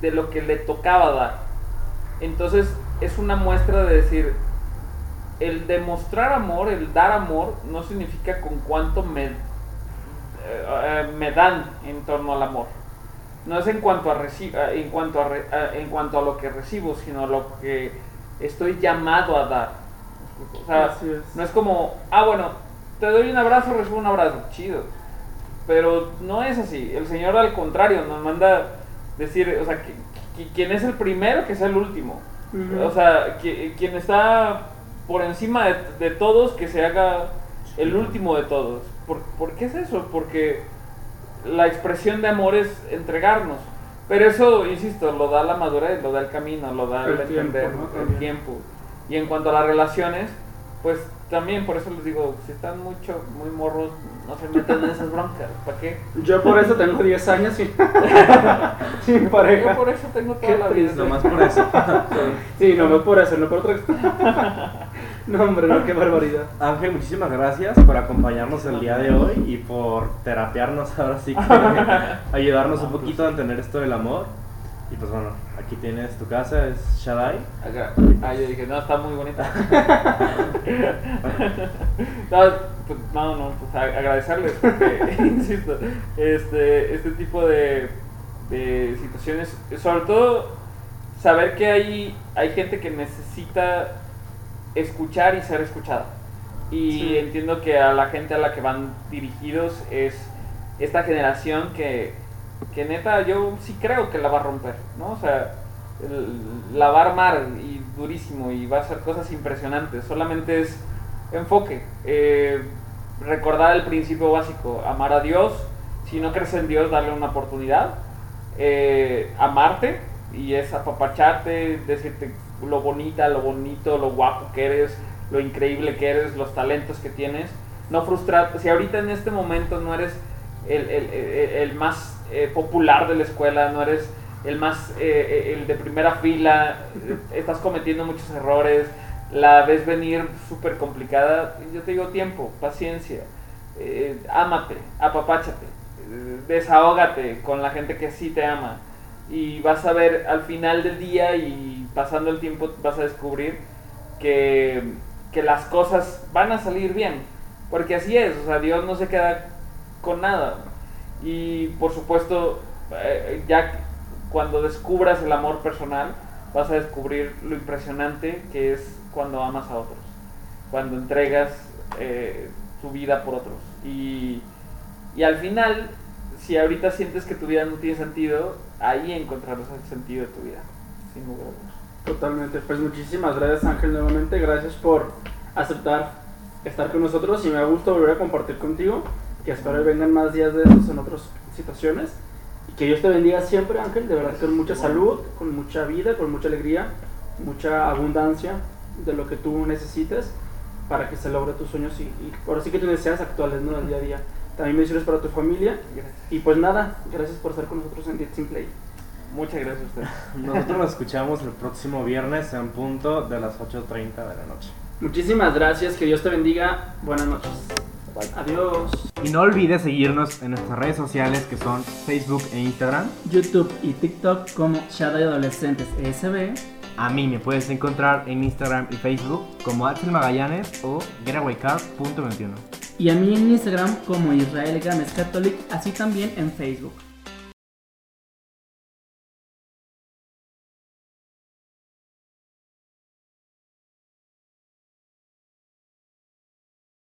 de lo que le tocaba dar. Entonces es una muestra de decir, el demostrar amor, el dar amor, no significa con cuánto me, eh, eh, me dan en torno al amor. No es en cuanto a, reci- en, cuanto a re- en cuanto a lo que recibo, sino lo que estoy llamado a dar. O sea, es. no es como, ah, bueno, te doy un abrazo, recibo un abrazo, chido. Pero no es así. El Señor al contrario nos manda decir, o sea, que, que quien es el primero, que sea el último. O sea, que- quien está por encima de, de todos, que se haga el último de todos. ¿Por, por qué es eso? Porque la expresión de amor es entregarnos. Pero eso, insisto, lo da la madurez, lo da el camino, lo da el, El tiempo, entender, ¿no? el tiempo. Y en cuanto a las relaciones, pues también por eso les digo, si están mucho, muy morros, no se metan en esas broncas. ¿Para qué? Yo por eso tengo 10 años sin, sin Yo pareja. por eso tengo toda Qué la vida. Nomás por eso. Sí, no, no por eso, no por otra No, hombre, no, qué barbaridad. Ángel, muchísimas gracias por acompañarnos el día de hoy y por terapiarnos ahora sí que ayudarnos un poquito a entender esto del amor. Y pues bueno, aquí tienes tu casa, es Shaddai. Acá. Ah, yo dije, no, está muy bonita. no, pues, no, no, pues agradecerles porque, insisto, este, este tipo de, de situaciones, sobre todo saber que hay, hay gente que necesita escuchar y ser escuchada. Y Sí. entiendo que a la gente a la que van dirigidos es esta generación que, que neta yo sí creo que la va a romper, ¿no? O sea, el- la va a armar y durísimo y va a hacer cosas impresionantes. Solamente es enfoque, eh, recordar el principio básico, amar a Dios, si no crees en Dios, darle una oportunidad, eh, amarte y es apapacharte, decirte lo bonita, lo bonito, lo guapo que eres, lo increíble que eres, los talentos que tienes. No frustrarte, si ahorita en este momento no eres el, el- el- más eh, popular de la escuela, no eres el más, eh, eh, el de primera fila, estás cometiendo muchos errores, la ves venir súper complicada, yo te digo tiempo, paciencia, eh, ámate, apapáchate, desahógate con la gente que sí te ama y vas a ver al final del día y pasando el tiempo vas a descubrir que, que las cosas van a salir bien, porque así es, o sea, Dios no se queda con nada. Y por supuesto, eh, ya cuando descubras el amor personal, vas a descubrir lo impresionante que es cuando amas a otros, cuando entregas eh, tu vida por otros. Y, y al final, si ahorita sientes que tu vida no tiene sentido, ahí encontrarás el sentido de tu vida, sin lugar a dudas. Totalmente. Pues muchísimas gracias Ángel nuevamente. Gracias por aceptar estar con nosotros y me ha gustado volver a compartir contigo. Que espero que vengan más días de esos en otras situaciones. Y que Dios te bendiga siempre Ángel, de verdad con mucha salud, con mucha vida, con mucha alegría, mucha abundancia de lo que tú necesites para que se logre tus sueños y, y ahora sí que tus deseas actuales, ¿no? Del día a día. También bendiciones para tu familia. Gracias. Y pues nada, gracias por estar con nosotros en Get Play. Muchas gracias a ustedes. Nosotros nos escuchamos el próximo viernes en punto de las 8.30 de la noche. Muchísimas gracias, que Dios te bendiga. Buenas noches. Adiós. Y no olvides seguirnos en nuestras redes sociales que son Facebook e Instagram. YouTube y TikTok como Shadow Adolescentes ESB. A mí me puedes encontrar en Instagram y Facebook como Axel Magallanes o getawaycup.21. Y a mí en Instagram como Israel Gámez Catholic, así también en Facebook.